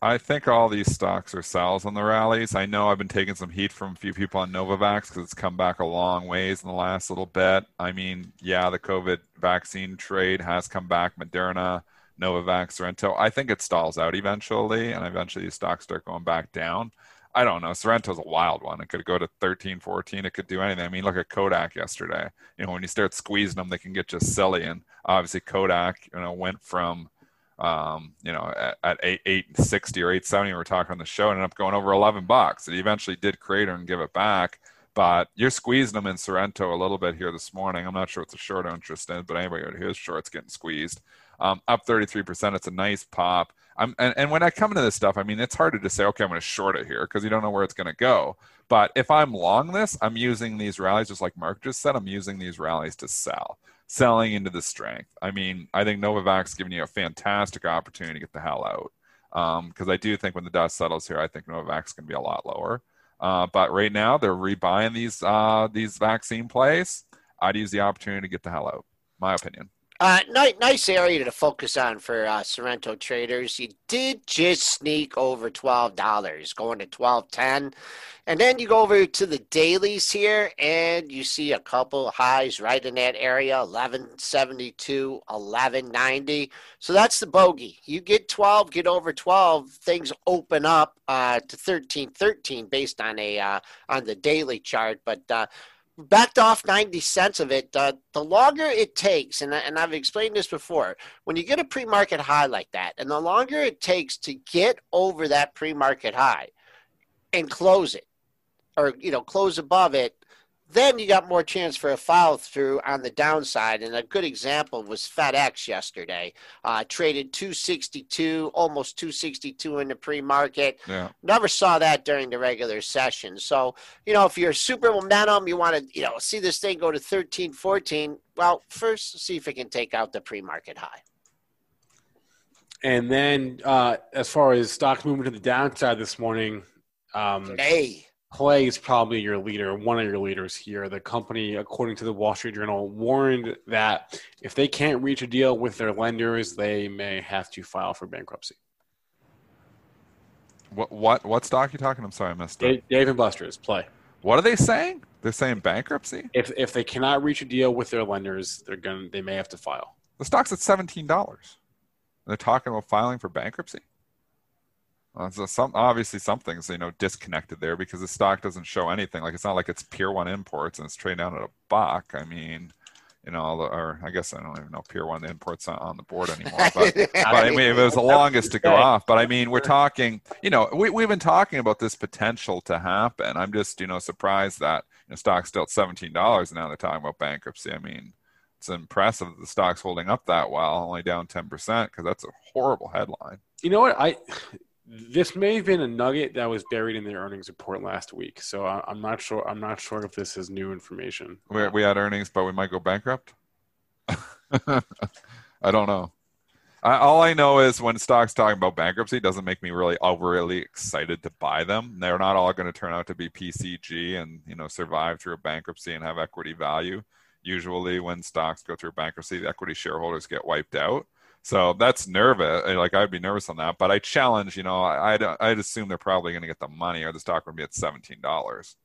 I think all these stocks are sells on the rallies. I know I've been taking some heat from a few people on Novavax because it's come back a long ways in the last little bit. I mean, yeah, the COVID vaccine trade has come back. Moderna, Novavax, Sorrento. I think it stalls out eventually, and eventually these stocks start going back down. I don't know. Sorrento's a wild one. It could go to 13, 14. It could do anything. I mean, look at Kodak yesterday. You know, when you start squeezing them, they can get just silly. And obviously, Kodak, you know, went from um, you know, at, at eight eight sixty or eight seventy, we were talking on the show, it ended up going over eleven bucks. It eventually did crater and give it back, but you're squeezing them in Sorrento a little bit here this morning. I'm not sure what's a short interest in, but anybody out here is short's getting squeezed. Um, up 33%. It's a nice pop. I'm, and, and when I come into this stuff, I mean, it's hard to say, okay, I'm going to short it here because you don't know where it's going to go. But if I'm long this, I'm using these rallies, just like Marc just said, I'm using these rallies to sell, selling into the strength. I mean, I think Novavax giving you a fantastic opportunity to get the hell out. Because I do think when the dust settles here, I think Novavax is going to be a lot lower. Uh, but right now, they're rebuying these uh, these vaccine plays. I'd use the opportunity to get the hell out. My opinion.
Uh, nice, nice area to focus on for uh, Sorrento traders. You did just sneak over twelve dollars, going to twelve ten, and then you go over to the dailies here, and you see a couple highs right in that area: eleven seventy two, eleven ninety. So that's the bogey. You get twelve, get over twelve, things open up uh, to thirteen thirteen based on a uh, on the daily chart, but. Backed off 90 cents of it. Uh, the longer it takes, and, and I've explained this before, when you get a pre market high like that, and the longer it takes to get over that pre market high and close it, or you know, close above it, then you got more chance for a follow through on the downside. And a good example was FedEx yesterday. Uh, traded 262, almost 262 in the pre market.
Yeah.
Never saw that during the regular session. So, you know, if you're super momentum, you want to, you know, see this thing go to 13, 14. Well, first see if it can take out the pre-market high.
and then uh, as far as stocks moving to the downside this morning. Um,
Hey,
Play is probably your leader, one of your leaders here. The company, according to the Wall Street Journal, warned that if they can't reach a deal with their lenders, they may have to file for bankruptcy.
What what what stock you talking? I'm sorry, I missed it.
Dave, Dave and Buster's play.
What are they saying? They're saying bankruptcy.
If if they cannot reach a deal with their lenders, they're going to they may have to file.
The stock's at seventeen dollars. They're talking about filing for bankruptcy. Well, so some obviously something's you know disconnected there because the stock doesn't show anything. Like it's not like it's Pier One imports and it's trading down at a buck. I mean, you know, or I guess I don't even know Pier One imports on, on the board anymore. But, but I mean, it was the longest to go off. But I mean, we're talking. You know, we we've been talking about this potential to happen. I'm just you know surprised that you know stock's still at seventeen dollars and now they're talking about bankruptcy. I mean. It's impressive that the stock's holding up that well, only down ten percent, because that's a horrible headline.
You know what? I this may have been a nugget that was buried in their earnings report last week, so I, am not sure. I'm not sure if this is new information.
We, we had earnings, but we might go bankrupt. I don't know. I, all I know is when stocks talking about bankruptcy doesn't make me really overly excited to buy them. They're not all going to turn out to be PCG and you know survive through a bankruptcy and have equity value. Usually, when stocks go through bankruptcy, the equity shareholders get wiped out. So that's nervous. Like I'd be nervous on that. But I challenge, you know, I'd I'd assume they're probably going to get the money, or the stock would be at seventeen dollars.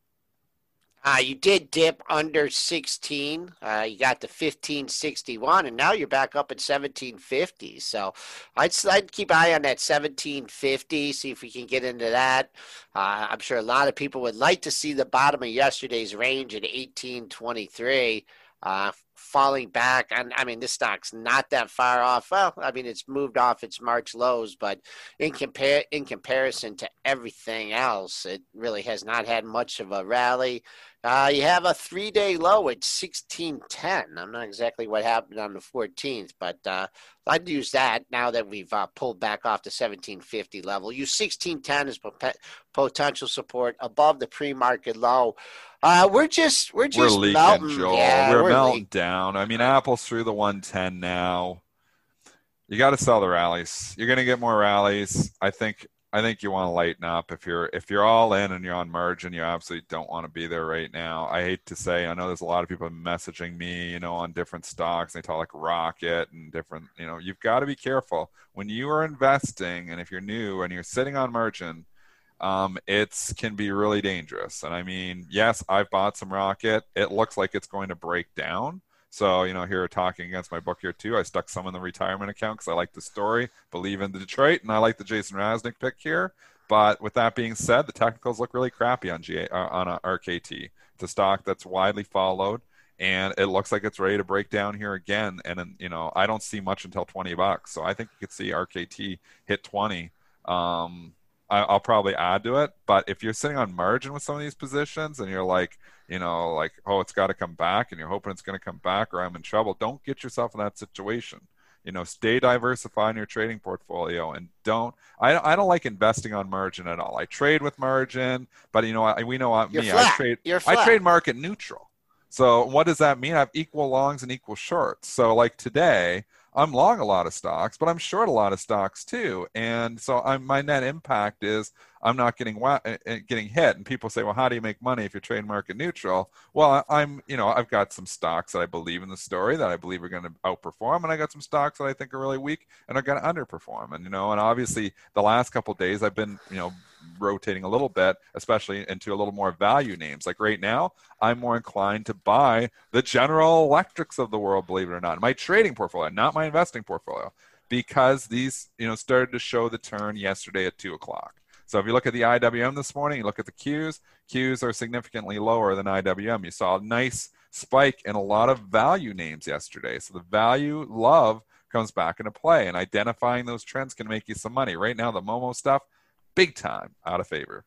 Uh, you did dip under 16. Uh, you got to 1561, and now you're back up at 1750. So I'd, I'd keep eye on that 1750, see if we can get into that. Uh, I'm sure a lot of people would like to see the bottom of yesterday's range at 1823. Uh, falling back. And I mean, this stock's not that far off. Well, I mean, it's moved off its March lows, but in compare in comparison to everything else, it really has not had much of a rally. Uh, you have a three day low at 1610. I'm not exactly what happened on the 14th, but uh, I'd use that now that we've uh, pulled back off the 1750 level. Use 1610 as potential support above the pre market low. Uh, we're just we're just
we're leaking,
melting.
Joel.
Yeah,
we're,
we're
melting
leak-
down. I mean, Apple's through the 110 now. You got to sell the rallies. You're going to get more rallies. I think I think you want to lighten up. If you're if you're all in and you're on margin, you absolutely don't want to be there right now. I hate to say, I know there's a lot of people messaging me, you know, on different stocks. They talk like Rocket and different, you know, you've got to be careful when you are investing, and if you're new and you're sitting on margin, um, it's can be really dangerous. And I mean, yes, I've bought some Rocket. It looks like it's going to break down. So, you know, here talking against my book here too, I stuck some in the retirement account because I like the story, believe in the Detroit, and I like the Jason Raznick pick here. But with that being said, the technicals look really crappy on GA uh, on a RKT. It's a stock that's widely followed, and it looks like it's ready to break down here again. And you know, I don't see much until twenty bucks, so I think you could see RKT hit twenty. Um, I, will probably add to it. But if you're sitting on margin with some of these positions and you're like, you know, like, oh, it's got to come back and you're hoping it's going to come back or I'm in trouble, don't get yourself in that situation. You know, stay diversified in your trading portfolio and don't. I, I don't like investing on margin at all. I trade with margin, but you know, I, we know
You're
me.
flat.
I trade. I trade market neutral. So what does that mean? I have equal longs and equal shorts. So like today, I'm long a lot of stocks, but I'm short a lot of stocks too. And so I'm, my net impact is I'm not getting uh, uh, getting hit. And people say, well, how do you make money if you're trade market neutral? Well, I'm, you know, I've got some stocks that I believe in the story that I believe are going to outperform, and I got some stocks that I think are really weak and are going to underperform. And you know, and obviously the last couple days I've been, you know, rotating a little bit, especially into a little more value names. Like right now, I'm more inclined to buy the General Electrics of the world, believe it or not, my trading portfolio, not my investing portfolio, because these, you know, started to show the turn yesterday at two o'clock. So if you look at the IWM this morning, you look at the Qs, Qs are significantly lower than IWM. You saw a nice spike in a lot of value names yesterday. So the value love comes back into play, and identifying those trends can make you some money. Right now, the Momo stuff, big time out of favor.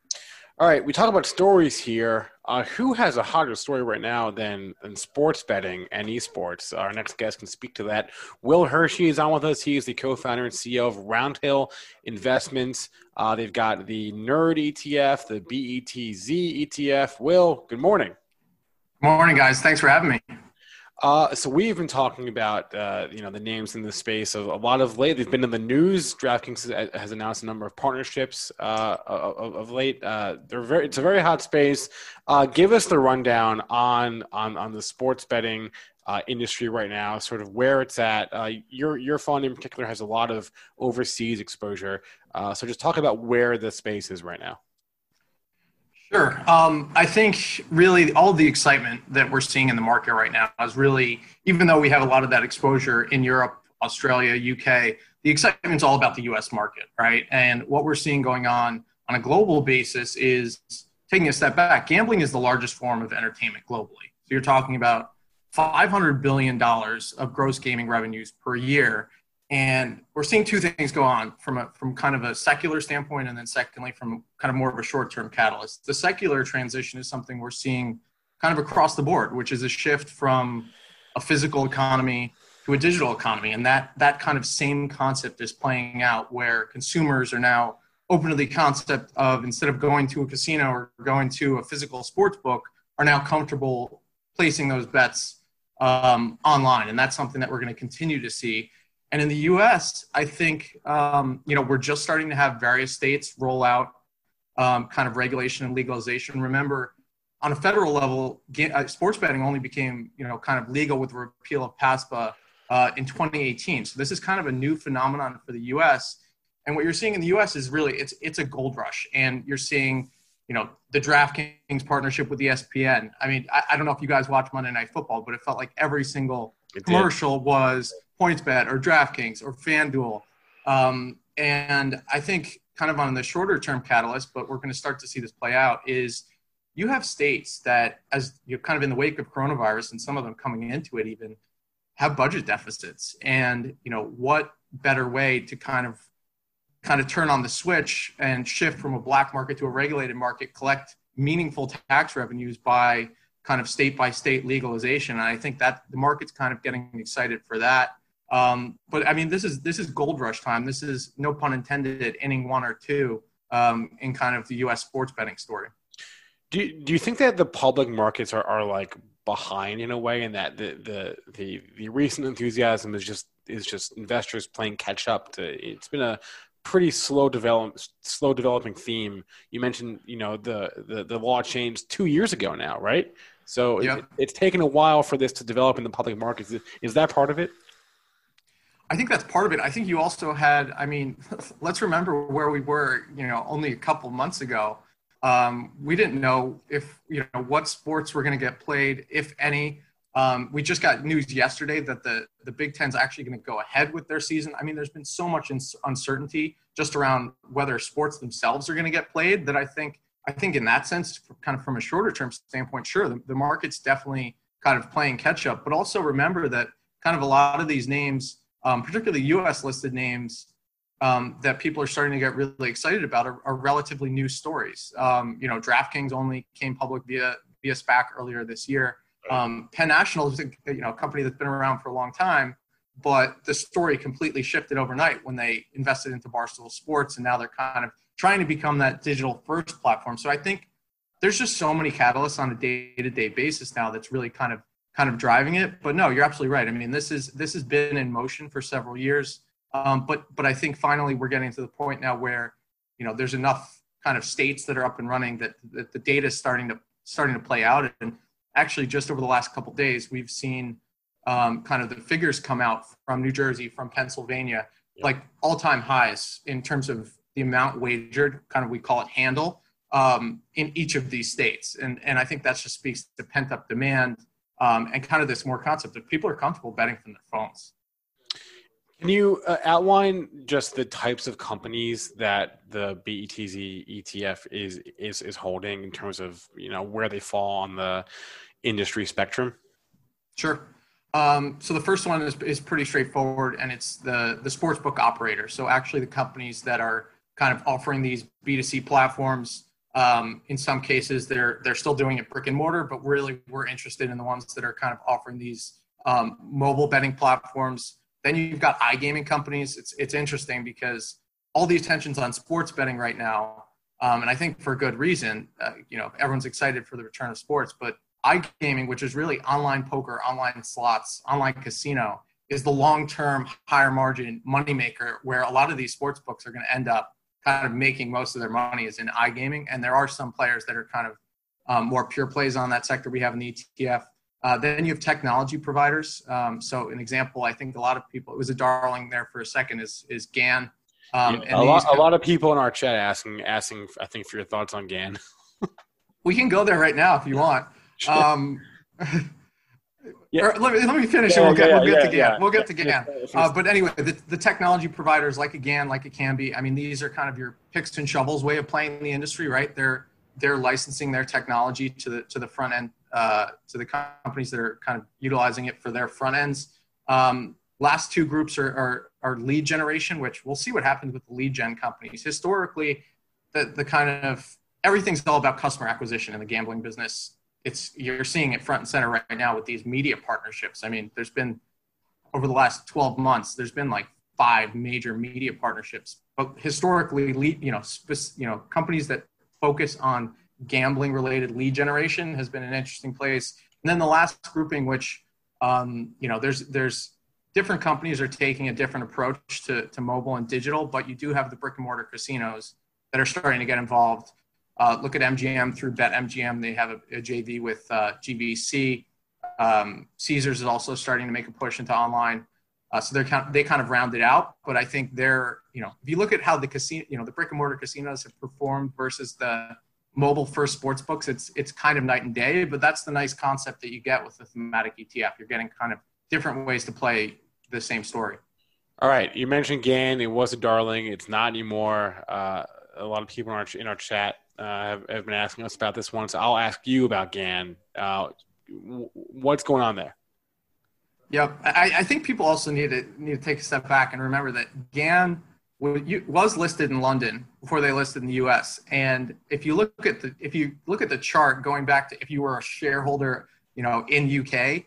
All right, we talk about stories here. Uh, who has a hotter story right now than, than sports betting and esports? Our next guest can speak to that. Will Hershey is on with us. He is the co-founder and CEO of Roundhill Investments. Uh, they've got the Nerd ETF, the BETZ ETF. Will, good morning.
Good Morning, guys. Thanks for having me.
Uh, so we've been talking about uh, you know the names in the space of a lot of late. They've been in the news. DraftKings has announced a number of partnerships uh, of, of, late. Uh, they're very it's a very hot space. Uh, give us the rundown on on on the sports betting uh, industry right now, sort of where it's at. your your fund in particular has a lot of overseas exposure. so just talk about where the space is right now.
Sure. Um, I think really all the excitement that we're seeing in the market right now is really, even though we have a lot of that exposure in Europe Australia, UK. The excitement's all about the US market, right? And what we're seeing going on on a global basis is taking a step back, gambling is the largest form of entertainment globally. So you're talking about $500 billion of gross gaming revenues per year. And we're seeing two things go on from a, from kind of a secular standpoint, and then secondly, from kind of more of a short term catalyst. The secular transition is something we're seeing kind of across the board, which is a shift from a physical economy to a digital economy. And that, that kind of same concept is playing out where consumers are now open to the concept of instead of going to a casino or going to a physical sports book, are now comfortable placing those bets um, online. And that's something that we're going to continue to see. And in the U.S., I think um, you know we're just starting to have various states roll out um, kind of regulation and legalization. Remember, on a federal level, uh, sports betting only became you know kind of legal with the repeal of PASPA uh, in 2018. So this is kind of a new phenomenon for the U.S. And what you're seeing in the U.S. is really it's it's a gold rush, and you're seeing you know the DraftKings partnership with ESPN. I mean, I, I don't know if you guys watch Monday Night Football, but it felt like every single commercial was PointsBet or DraftKings or FanDuel. Um, and I think kind of on the shorter term catalyst, but we're going to start to see this play out is you have states that as you're kind of in the wake of coronavirus and some of them coming into it even have budget deficits. And you know what better way to kind of kind of turn on the switch and shift from a black market to a regulated market collect meaningful tax revenues by kind of state by state legalization? And i think that the market's kind of getting excited for that um, but I mean, this is this is gold rush time. This is no pun intended, inning one or two um, in kind of the U.S. sports betting story.
Do you, do you think that the public markets are, are like behind in a way, and that the, the the the recent enthusiasm is just is just investors playing catch up to? It's been a pretty slow develop slow developing theme. You mentioned you know the the, the law changed two years ago now, right? So it, it's taken a while for this to develop in the public markets. Is that part of it?
I think that's part of it. I think you also had, I mean, let's remember where we were, you know, only a couple months ago. Um, we didn't know if, you know, what sports were going to get played, if any. Um, we just got news yesterday that the, the Big Ten's actually going to go ahead with their season. I mean, there's been so much uncertainty just around whether sports themselves are going to get played that I think, I think in that sense, kind of from a shorter term standpoint, sure, the, the market's definitely kind of playing catch up. But also remember that kind of a lot of these names, um, particularly U.S. listed names um, that people are starting to get really excited about are, are relatively new stories. Um, you know, DraftKings only came public via via SPAC earlier this year. Um, Penn National is a you know a company that's been around for a long time, but the story completely shifted overnight when they invested into Barstool Sports, and now they're kind of trying to become that digital first platform. So I think there's just so many catalysts on a day to day basis now that's really kind of kind of driving it. But no, you're absolutely right. I mean, this is this has been in motion for several years. Um, but but I think finally we're getting to the point now where you know there's enough kind of states that are up and running that, that the data is starting to starting to play out. And actually, just over the last couple days, we've seen um, kind of the figures come out from New Jersey, from Pennsylvania, yep. like all time highs in terms of the amount wagered. Kind of we call it handle um, in each of these states. And and I think that just speaks to pent up demand um, and kind of this more concept of people are comfortable betting from their phones.
Can you uh, outline just the types of companies that the BETZ ETF is is is holding in terms of you know where they fall on the industry spectrum?
Sure. Um, so the first one is, is pretty straightforward, and it's the the sportsbook operator. So actually, the companies that are kind of offering these B2C platforms um, in some cases, they're they're still doing it brick and mortar, but really we're interested in the ones that are kind of offering these um, mobile betting platforms. Then you've got iGaming companies. It's it's interesting because all the attention's on sports betting right now, um, and I think for good reason. Uh, you know, everyone's excited for the return of sports, but iGaming, which is really online poker, online slots, online casino, is the long-term higher margin moneymaker where a lot of these sports books are going to end up kind of making most of their money is in iGaming. And there are some players that are kind of um, more pure plays on that sector we have in the ETF. Uh, then you have technology providers. Um, so an example, I think a lot of people, it was a darling there for a second, is is GAN.
Um, yeah, a, lot, a lot of people in our chat asking, asking, I think, for your thoughts on GAN.
we can go there right now if you want. Yeah. Or let, me, let me finish
yeah,
and we'll get,
yeah,
we'll get to GAN. We'll get to GAN. Uh, but anyway, the, the technology providers like a GAN, like a Kambi, I mean, these are kind of your picks and shovels way of playing the industry, right? They're they're licensing their technology to the to the front end uh, to the companies that are kind of utilizing it for their front ends. Um, last two groups are, are, are lead generation, which we'll see what happens with the lead gen companies. Historically, the the kind of everything's all about customer acquisition in the gambling business it's you're seeing it front and center right now with these media partnerships. I mean, there's been over the last 12 months, there's been like five major media partnerships. But historically, lead, you know, you know, companies that focus on gambling related lead generation has been an interesting place. And then the last grouping, which um, you know, there's there's different companies are taking a different approach to, to mobile and digital, but you do have the brick and mortar casinos that are starting to get involved. Uh, look at MGM through BetMGM. They have a, a JV with uh, GVC. Um, Caesars is also starting to make a push into online. Uh, so they're kind of, they kind of rounded out, but I think they're you know if you look at how the casino you know the brick and mortar casinos have performed versus the mobile first sports books, it's it's kind of night and day. But that's the nice concept that you get with the thematic ETF. You're getting kind of different ways to play the same story.
All right, you mentioned GAN. It was a darling. It's not anymore. Uh, a lot of people in our in our chat uh, have, have, been asking us about this so I'll ask you about GAN. Uh, what's going on there?
Yeah, I, I, think people also need to need to take a step back and remember that GAN was listed in London before they listed in the U.S. And if you look at the if you look at the chart going back to if you were a shareholder, you know, in UK,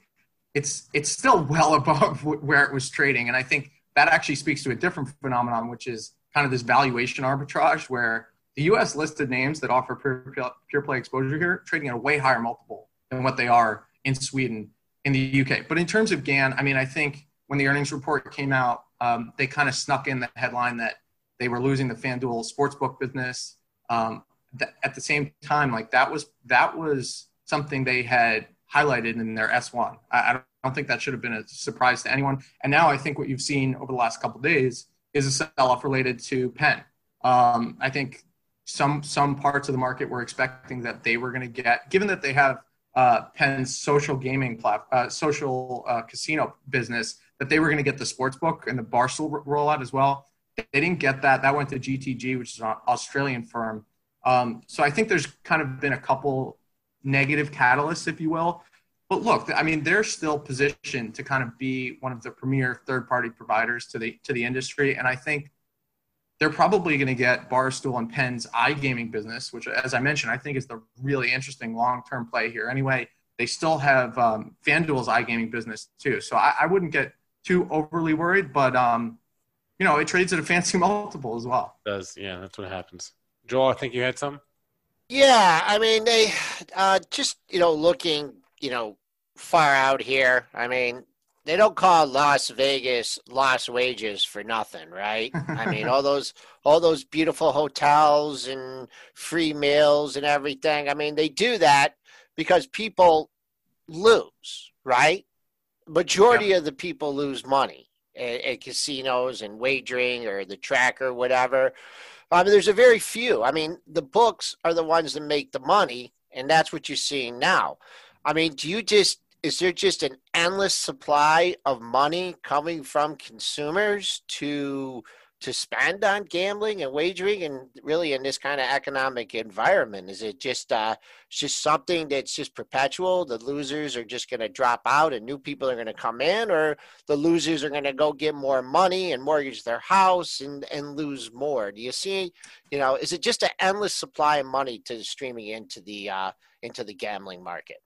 it's it's still well above where it was trading. And I think that actually speaks to a different phenomenon, which is kind of this valuation arbitrage where the U.S. listed names that offer pure, pure play exposure here trading at a way higher multiple than what they are in Sweden, in the UK. But in terms of GAN, I mean, I think when the earnings report came out, um, they kind of snuck in the headline that they were losing the FanDuel sportsbook business. Um, th- at the same time, like that was that was something they had highlighted in their S1. I, I don't think that should have been a surprise to anyone. And now I think what you've seen over the last couple days is a sell-off related to Penn. Um, I think some some parts of the market were expecting that they were going to get, given that they have uh, Penn's social gaming plat, uh, social uh, casino business, that they were going to get the sports book and the Barstool rollout as well. They didn't get that. That went to GTG, which is an Australian firm. Um, so I think there's kind of been a couple negative catalysts, if you will. But look, I mean, they're still positioned to kind of be one of the premier third-party providers to the to the industry, and I think they're probably going to get Barstool and Penn's iGaming business, which, as I mentioned, I think is the really interesting long-term play here. Anyway, they still have um, FanDuel's iGaming business too, so I, I wouldn't get too overly worried. But um, you know, it trades at a fancy multiple as well.
It does yeah? That's what happens. Joel, I think you had some.
Yeah, I mean, they uh, just you know looking you know far out here. I mean, they don't call Las Vegas Las Wages for nothing, right? I mean, all those all those beautiful hotels and free meals and everything. I mean, they do that because people lose, right? Majority yeah. of the people lose money at, at, casinos and wagering or the track or whatever. I mean, there's a very few. I mean, the books are the ones that make the money, and that's what you're seeing now. I mean, do you just is there just an endless supply of money coming from consumers to to spend on gambling and wagering and really in this kind of economic environment? Is it just uh just something that's just perpetual? The losers are just going to drop out and new people are going to come in or the losers are going to go get more money and mortgage their house and and lose more? Do you see you know is it just an endless supply of money to streaming into the uh into the gambling market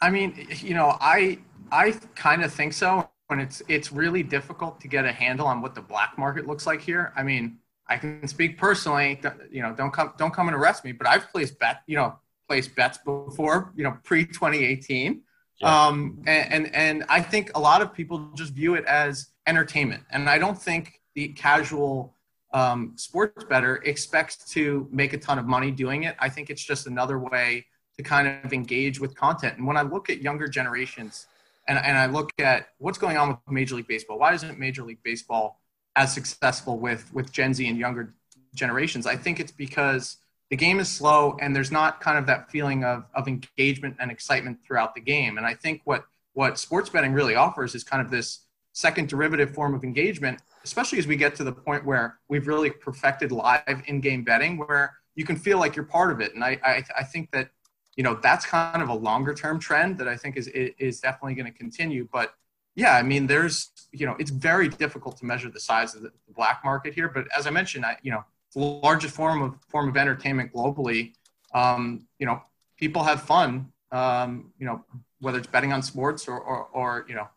I mean, you know, I I kind of think so. When it's it's really difficult to get a handle on what the black market looks like here. I mean, I can speak personally. You know, don't come don't come and arrest me. But I've placed bet you know placed bets before. You know, pre 2018. Yeah. Um, and, and and I think a lot of people just view it as entertainment, and I don't think the casual um, sports better expects to make a ton of money doing it. I think it's just another way to kind of engage with content. And when I look at younger generations and, and I look at what's going on with Major League Baseball, why isn't Major League Baseball as successful with, with Gen Z and younger generations? I think it's because the game is slow and there's not kind of that feeling of, of engagement and excitement throughout the game. And I think what what sports betting really offers is kind of this second derivative form of engagement, especially as we get to the point where we've really perfected live in-game betting, where you can feel like you're part of it. And I, I, I think that, you know, that's kind of a longer term trend that I think is, is definitely going to continue. But yeah, I mean, there's, you know, it's very difficult to measure the size of the black market here. But as I mentioned, I, you know, the largest form of form of entertainment globally. Um, you know, people have fun. Um, you know, whether it's betting on sports or, or, or you know,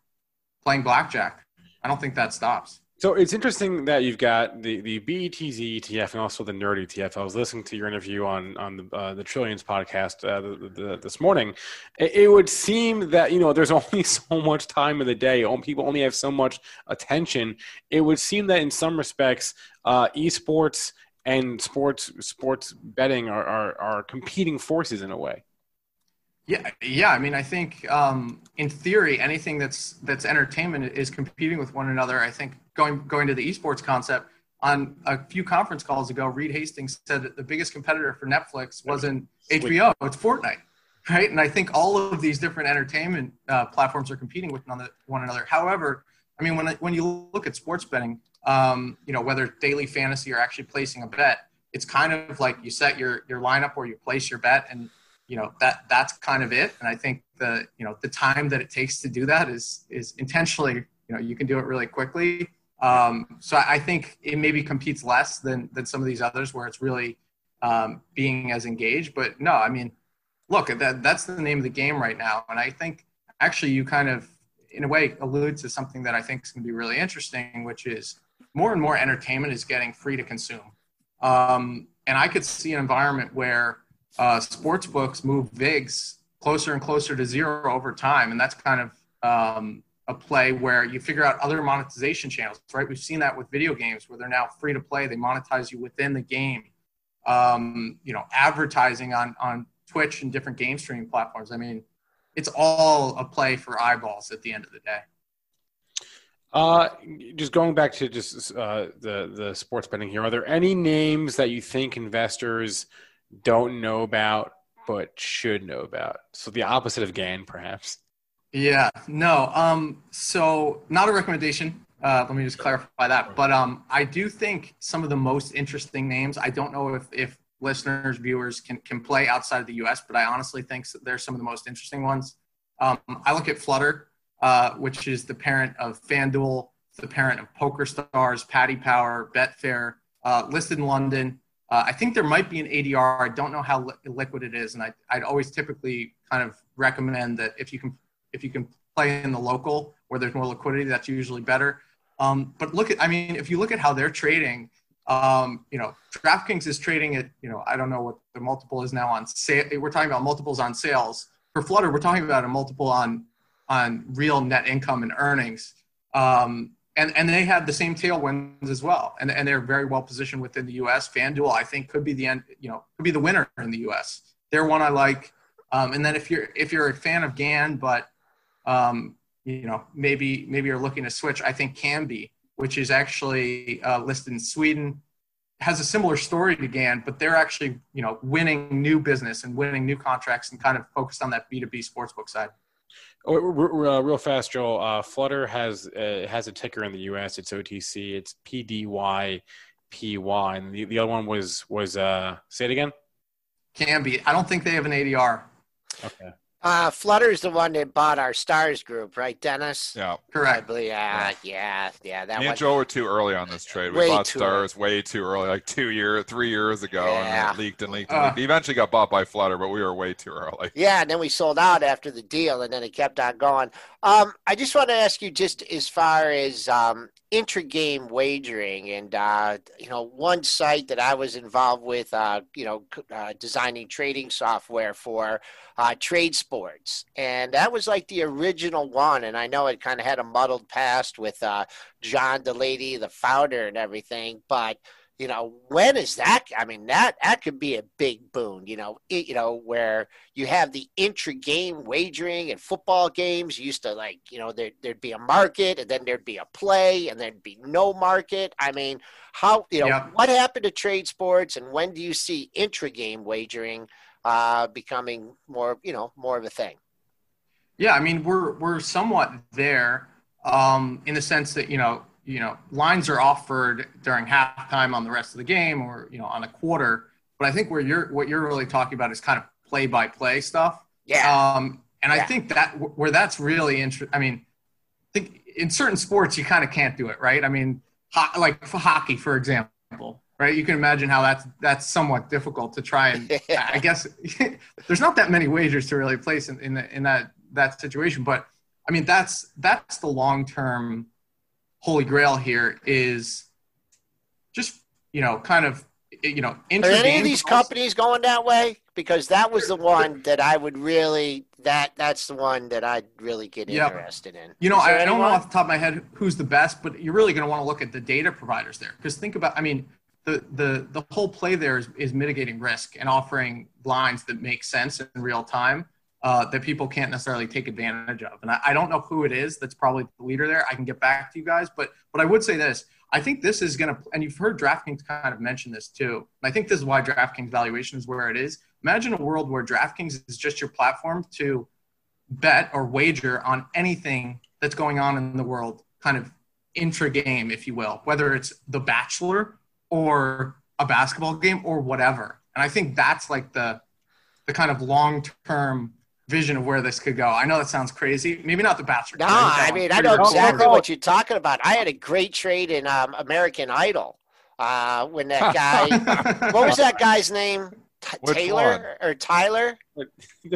playing blackjack. I don't think that stops.
So it's interesting that you've got the, the BETZ ETF and also the Nerd ETF. I was listening to your interview on on the, uh, the Trillions podcast uh, the, the, this morning. It, it, would seem that you know there's only so much time in the day. People only have so much attention. It would seem that in some respects, uh, esports and sports sports betting are, are, are competing forces in a way.
Yeah, yeah. I mean, I think um, in theory, anything that's that's entertainment is competing with one another. I think going going to the esports concept on a few conference calls ago, Reed Hastings said that the biggest competitor for Netflix wasn't HBO, it's Fortnite, right? And I think all of these different entertainment uh, platforms are competing with one another. However, I mean, when when you look at sports betting, um, you know, whether daily fantasy or actually placing a bet, it's kind of like you set your your lineup or you place your bet and you know that that's kind of it. And i think the you know the time that it takes to do that is is intentionally you know you can do it really quickly. Um, so i think it maybe competes less than than some of these others where it's really um, being as engaged. But no i mean look that that's the name of the game right now. And i think actually you kind of in a way allude to something that i think is going to be really interesting which is more and more entertainment is getting free to consume. Um, and i could see an environment where uh, sports books move VIGs closer and closer to zero over time. And that's kind of um, a play where you figure out other monetization channels, right? We've seen that with video games where they're now free to play. They monetize you within the game. Um, you know, advertising on, on Twitch and different game streaming platforms. I mean, it's all a play for eyeballs at the end of the day.
Uh, just going back to just uh, the the sports betting here, are there any names that you think investors – don't know about but should know about. So the opposite of GAN, perhaps.
Yeah, no. Um, so not a recommendation. Uh, let me just clarify that. But um, I do think some of the most interesting names. I don't know if if listeners, viewers can can play outside of the U.S., but I honestly think they're some of the most interesting ones. Um, I look at Flutter, uh, which is the parent of FanDuel, the parent of Poker Stars, Paddy Power, Betfair, uh, listed in London. Uh, I think there might be an ADR. I don't know how li- liquid it is, and I, I'd always typically kind of recommend that if you can if you can play in the local where there's more liquidity, that's usually better. Um, but look at, I mean, if you look at how they're trading, um, you know, DraftKings is trading at, you know, I don't know what the multiple is now on sale. We're talking about multiples on sales. For Flutter, we're talking about a multiple on on real net income and earnings. Um, and and they have the same tailwinds as well, and and they're very well positioned within the U.S. FanDuel, I think, could be the end, you know, could be the winner in the U.S. They're one I like. Um, and then if you're if you're a fan of GAN, but um, you know maybe maybe you're looking to switch, I think Kambi, which is actually uh, listed in Sweden, has a similar story to GAN, but they're actually you know winning new business and winning new contracts and kind of focused on that B2B sportsbook side.
Oh, uh, real fast, Joel. Uh, Flutter has uh, has a ticker in the U.S. It's OTC. It's PDYPY, and the, the other one was was uh, say it again.
Kambi. I don't think they have an ADR.
Okay.
Uh, Flutter's the one that bought our Stars group, right, Dennis?
Yeah.
Correct.
Yeah, yeah, yeah. That
Me and Joe were too early on this trade. We
Way
bought
too
Stars way too early, like two years, three years ago,
Yeah.
and it leaked and leaked and
Uh.
leaked. Eventually got bought by Flutter, but we were way too early.
Yeah, and then we sold out after the deal, and then it kept on going. Um, I just want to ask you, just as far as um, intra-game wagering, and uh, you know, one site that I was involved with, uh, you know, uh, designing trading software for uh, trade sports, and that was like the original one. And I know it kind of had a muddled past with uh, John Delaney, the founder, and everything, but you know when is that? I mean that that could be a big boon you know it, you know where you have the intra game wagering and football games. You used to like you know there, there'd be a market and then there'd be a play and there'd be no market. I mean how you know
Yeah.
what happened to trade sports and when do you see intra game wagering uh becoming more you know more of a thing?
Yeah, I mean we're we're somewhat there um, in the sense that you know you know lines are offered during halftime on the rest of the game or you know on a quarter. But I think where you're what you're really talking about is kind of play by play stuff.
Yeah.
Um, and
Yeah.
I think that where that's really interesting. I mean, I think in certain sports you kind of can't do it, right? I mean, ho- like for hockey, for example, right? You can imagine how that's that's somewhat difficult to try and. I guess there's not that many wagers to really place in in, the, in that that situation, but I mean that's that's the long term holy grail here is just you know kind of you know
Are any of these
calls.
companies going that way? Because that was the one that I would really that that's the one that I'd really get
Yep.
interested in.
You know, I, I don't know off the top of my head who's the best, but you're really going to want to look at the data providers there because think about, I mean, the the the whole play there is, is mitigating risk and offering lines that make sense in real time uh, that people can't necessarily take advantage of. And I, I don't know who it is that's probably the leader there. I can get back to you guys, but but I would say this: I think this is going to, and you've heard DraftKings kind of mention this too. And I think this is why DraftKings valuation is where it is. Imagine a world where DraftKings is just your platform to bet or wager on anything that's going on in the world, kind of intra game, if you will, whether it's The Bachelor or a basketball game or whatever. And I think that's like the the kind of long term vision of where this could go. I know that sounds crazy. Maybe not The Bachelor.
No, I mean I know exactly what you're talking about. I had a great trade in um, American Idol uh, when that guy. what was that guy's name? T-
Which
Taylor or Tyler?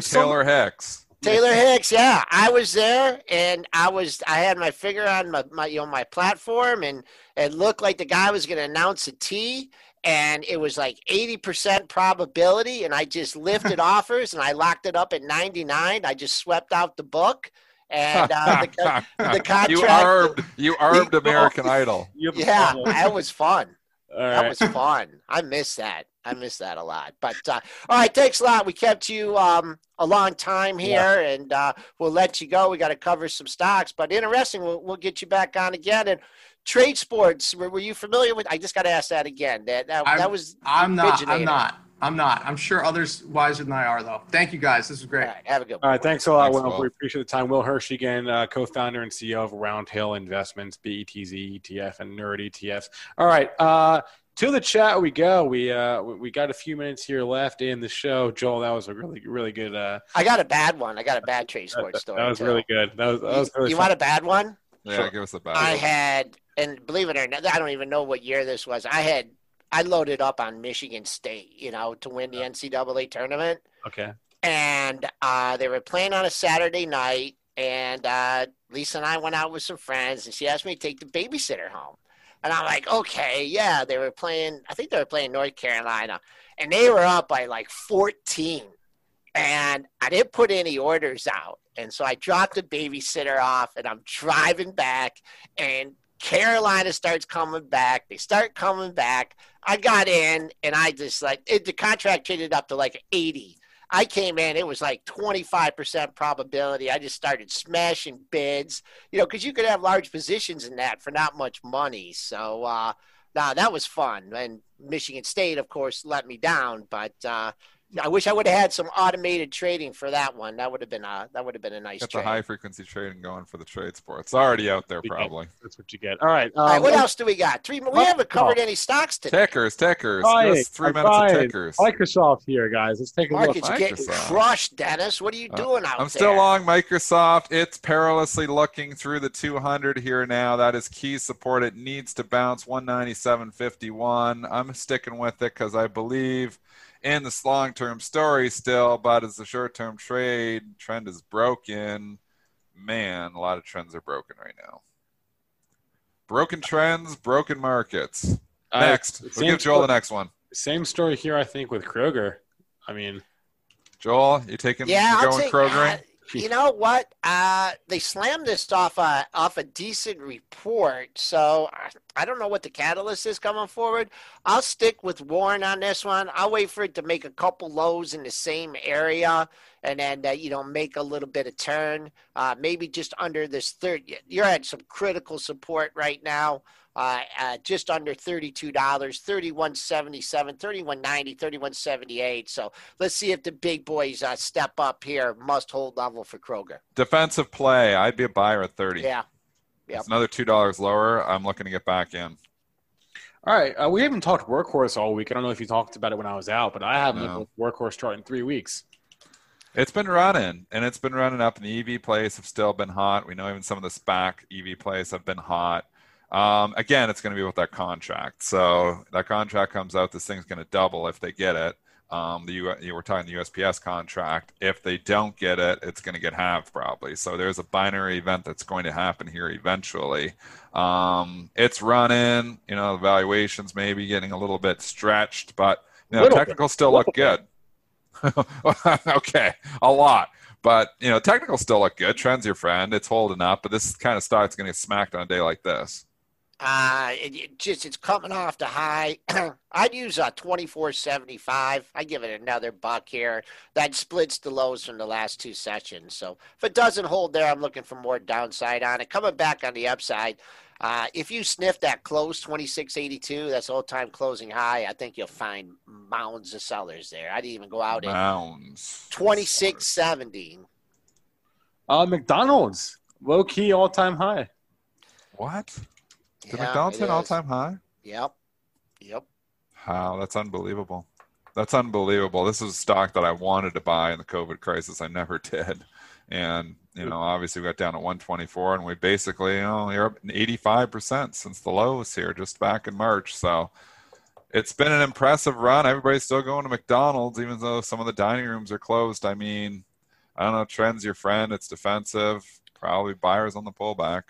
Taylor Hicks.
Taylor Hicks, yeah, I was there, and I was I had my finger on my, my you know my platform, and it looked like the guy was going to announce a tee, and it was like eighty percent probability, and I just lifted offers, and I locked it up at ninety nine. I just swept out the book, and uh, the, the contract.
you armed you armed American Idol.
You have a
yeah, that was fun.
All
That
right.
was fun. I miss that. I miss that a lot. But uh, all right, thanks a lot. We kept you um, a long time here, and uh, we'll let you go. We got to cover some stocks, but interesting. We'll, we'll get you back on again. And trade sports. Were, were you familiar with? I just got to ask that again. That that,
I'm-
that was.
I'm not. I'm not. I'm not. I'm sure others wiser than I are, though. Thank you, guys. This was
All
great.
right, have a good
All
one.
right, thanks a lot,
Thanks,
Will.
Will.
We appreciate the time. Will Hirsch again, uh, co-founder and CEO of Round Hill Investments, E BETZ ETF, and Nerd ETFs. All right, uh, to the chat we go. We uh, we we got a few minutes here left in the show. Joel, that was a really really good. Uh,
I got a bad one. I got a bad trade sports story.
that, was
too.
really good. That was, that was
You,
really
you
fun.
want a bad one?
Yeah, give us a bad
I
one.
had, and believe it or not, I don't even know what year this was. I had, I loaded up on Michigan State, you know, to win the NCAA tournament,
okay.
and uh, they were playing on a Saturday night, and uh, Lisa and I went out with some friends, and she asked me to take the babysitter home, and I'm like, okay, yeah. They were playing, I think they were playing North Carolina, and they were up by like 14, and I didn't put any orders out. And so I dropped the babysitter off and I'm driving back and Carolina starts coming back. They start coming back. I got in and I just like it, the contract traded up to like 80. I came in, it was like 25% probability. I just started smashing bids, you know, because you could have large positions in that for not much money. So, uh, now that was fun. And Michigan State, of course, let me down, but, uh, I wish I would have had some automated trading for that one. That would have been a that would have been a nice
Get the
trade.
high frequency trading going for the trade sport. It's already out there, probably.
That's what you get. All right. Um,
All right, what else do we got? Three. We haven't covered any stocks today.
Tickers, tickers.
Quiet,
Just three minutes
quiet.
of tickers.
Microsoft here, guys. Let's take a look.
Market's getting
Microsoft.
crushed, Dennis. What are you
Uh,
doing out there?
I'm still long Microsoft. It's perilously looking through the 200 here now. That is key support. It needs to bounce 197.51. I'm sticking with it because I believe in this long-term story still, but as the short-term trade trend is broken, man, a lot of trends are broken right now. Broken trends, broken markets.
Uh,
Next, we'll give Joel the next one.
Same story here, I think, with Kroger. I mean,
Joel, you taking
Yeah,
you
I'll
going
take.
Kroger?
You know what? Uh, they slammed this off a off a decent report, so I, I don't know what the catalyst is coming forward. I'll stick with Warren on this one. I'll wait for it to make a couple lows in the same area, and then uh, you know make a little bit of turn. Uh, maybe just under this third. You're at some critical support right now. Uh, uh, just under $32, 3177 3190 3178 So let's see if the big boys uh, step up here. Must hold level for Kroger.
Defensive play. I'd be a buyer at 30.
Yeah.
Yep. It's another $2 lower. I'm looking to get back in.
All right. Uh, we haven't talked workhorse all week. I don't know if you talked about it when I was out, but I haven't no. looked at workhorse chart in three weeks.
It's been running, and it's been running up, and the EV plays have still been hot. We know even some of the SPAC EV plays have been hot. Um, again, it's going to be with that contract. So that contract comes out, this thing's going to double if they get it. Um, the U- you were talking the USPS contract. If they don't get it, it's going to get halved probably. So there's a binary event that's going to happen here eventually. Um, it's running. You know, the valuations maybe getting a little bit stretched, but you know, technical bit. still look good. okay, a lot. But you know, technicals still look good. Trend's your friend. It's holding up, but this kind of stock's going to get smacked on a day like this.
Uh, it, it just it's coming off the high. I'd use a twenty four seventy five. I give it another buck here. That splits the lows from the last two sessions. So if it doesn't hold there, I'm looking for more downside on it. Coming back on the upside. Uh, if you sniff that close 2682, that's all time closing high, I think you'll find mounds of sellers there. I didn't even go out
mounds.
2670.
Uh, McDonald's, low key all time high.
What? Did yeah, McDonald's hit all time high?
Yep. Yep.
Wow, that's unbelievable. That's unbelievable. This is a stock that I wanted to buy in the COVID crisis. I never did. And, you know, obviously we got down at 124 and we basically, you know, you're up 85% since the lows here just back in March. So it's been an impressive run. Everybody's still going to McDonald's, even though some of the dining rooms are closed. I mean, I don't know, trend's your friend. It's defensive. Probably buyers on the pullback.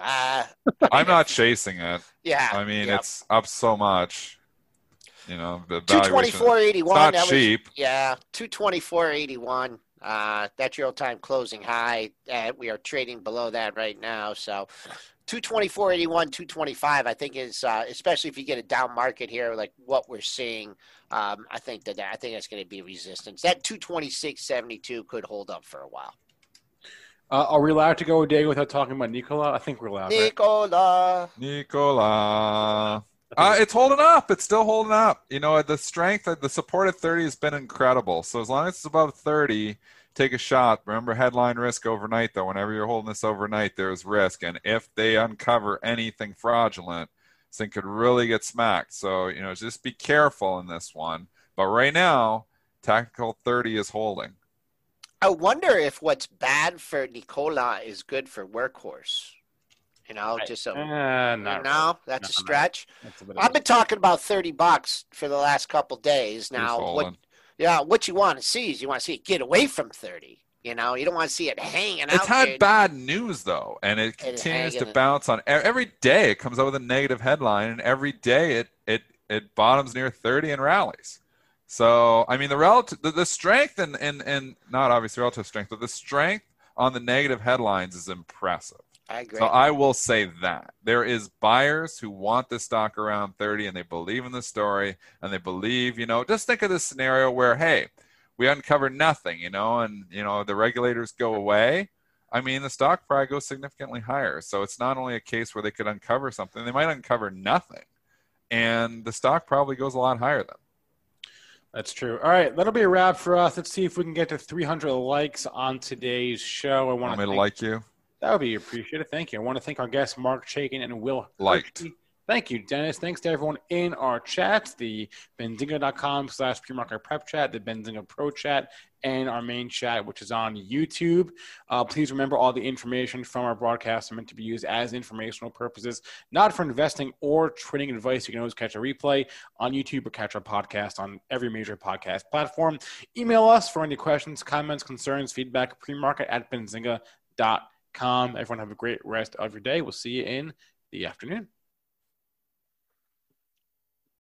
Uh, I'm not chasing it.
Yeah.
I mean, it's up so much. You know, the
two twenty four eighty one.
Not cheap.
Was, yeah, two twenty four eighty one. Uh, that's your time closing high. Uh, we are trading below that right now. So, 224.81, 225, I think is uh, especially if you get a down market here, like what we're seeing. Um, I think that I think that's going to be resistance. That 226.72 could hold up for a while.
Uh, are we allowed to go a day without talking about Nikola? I think we're allowed.
Nikola.
Right?
Nikola. Uh, it's holding up. It's still holding up. You know, the strength, the support at 30 has been incredible. So as long as it's above 30, take a shot. Remember headline risk overnight, though. Whenever you're holding this overnight, there's risk. And if they uncover anything fraudulent, this thing could really get smacked. So, you know, just be careful in this one. But right now, tactical 30 is holding.
I wonder if what's bad for Nikola is good for Workhorse. You know, just so uh, no, really. that's no, a stretch. That's a I've been talking about thirty bucks for the last couple days now. What, yeah, what you want to see is you want to see it get away from thirty. You know, you don't want to see it hanging
it's out. It's had bad news though, and it continues to bounce on every day. It comes out with a negative headline, and every day it it it bottoms near thirty and rallies. So I mean the relative the, the strength and, and and not obviously relative strength, but the strength on the negative headlines is impressive.
I agree.
So I will say that there is buyers who want the stock around 30 and they believe in the story and they believe, you know, just think of this scenario where, hey, we uncover nothing, you know, and you know the regulators go away. I mean, the stock probably goes significantly higher. So it's not only a case where they could uncover something; they might uncover nothing, and the stock probably goes a lot higher then.
That's true. All right, that'll be a wrap for us. Let's see if we can get to 300 likes on today's show. I want,
want to like you.
That would be appreciated. Thank you. I want to thank our guests, Marc Chaikin and Will.
Liked.
Hershey. Thank you, Dennis. Thanks to everyone in our chat, the benzinga.com slash pre-market prep chat, the Benzinga Pro chat, and our main chat, which is on YouTube. Uh, please remember all the information from our broadcast are meant to be used as informational purposes, not for investing or trading advice. You can always catch a replay on YouTube or catch our podcast on every major podcast platform. Email us for any questions, comments, concerns, feedback, premarket at benzinga.com. Everyone have a great rest of your day. We'll see you in the afternoon.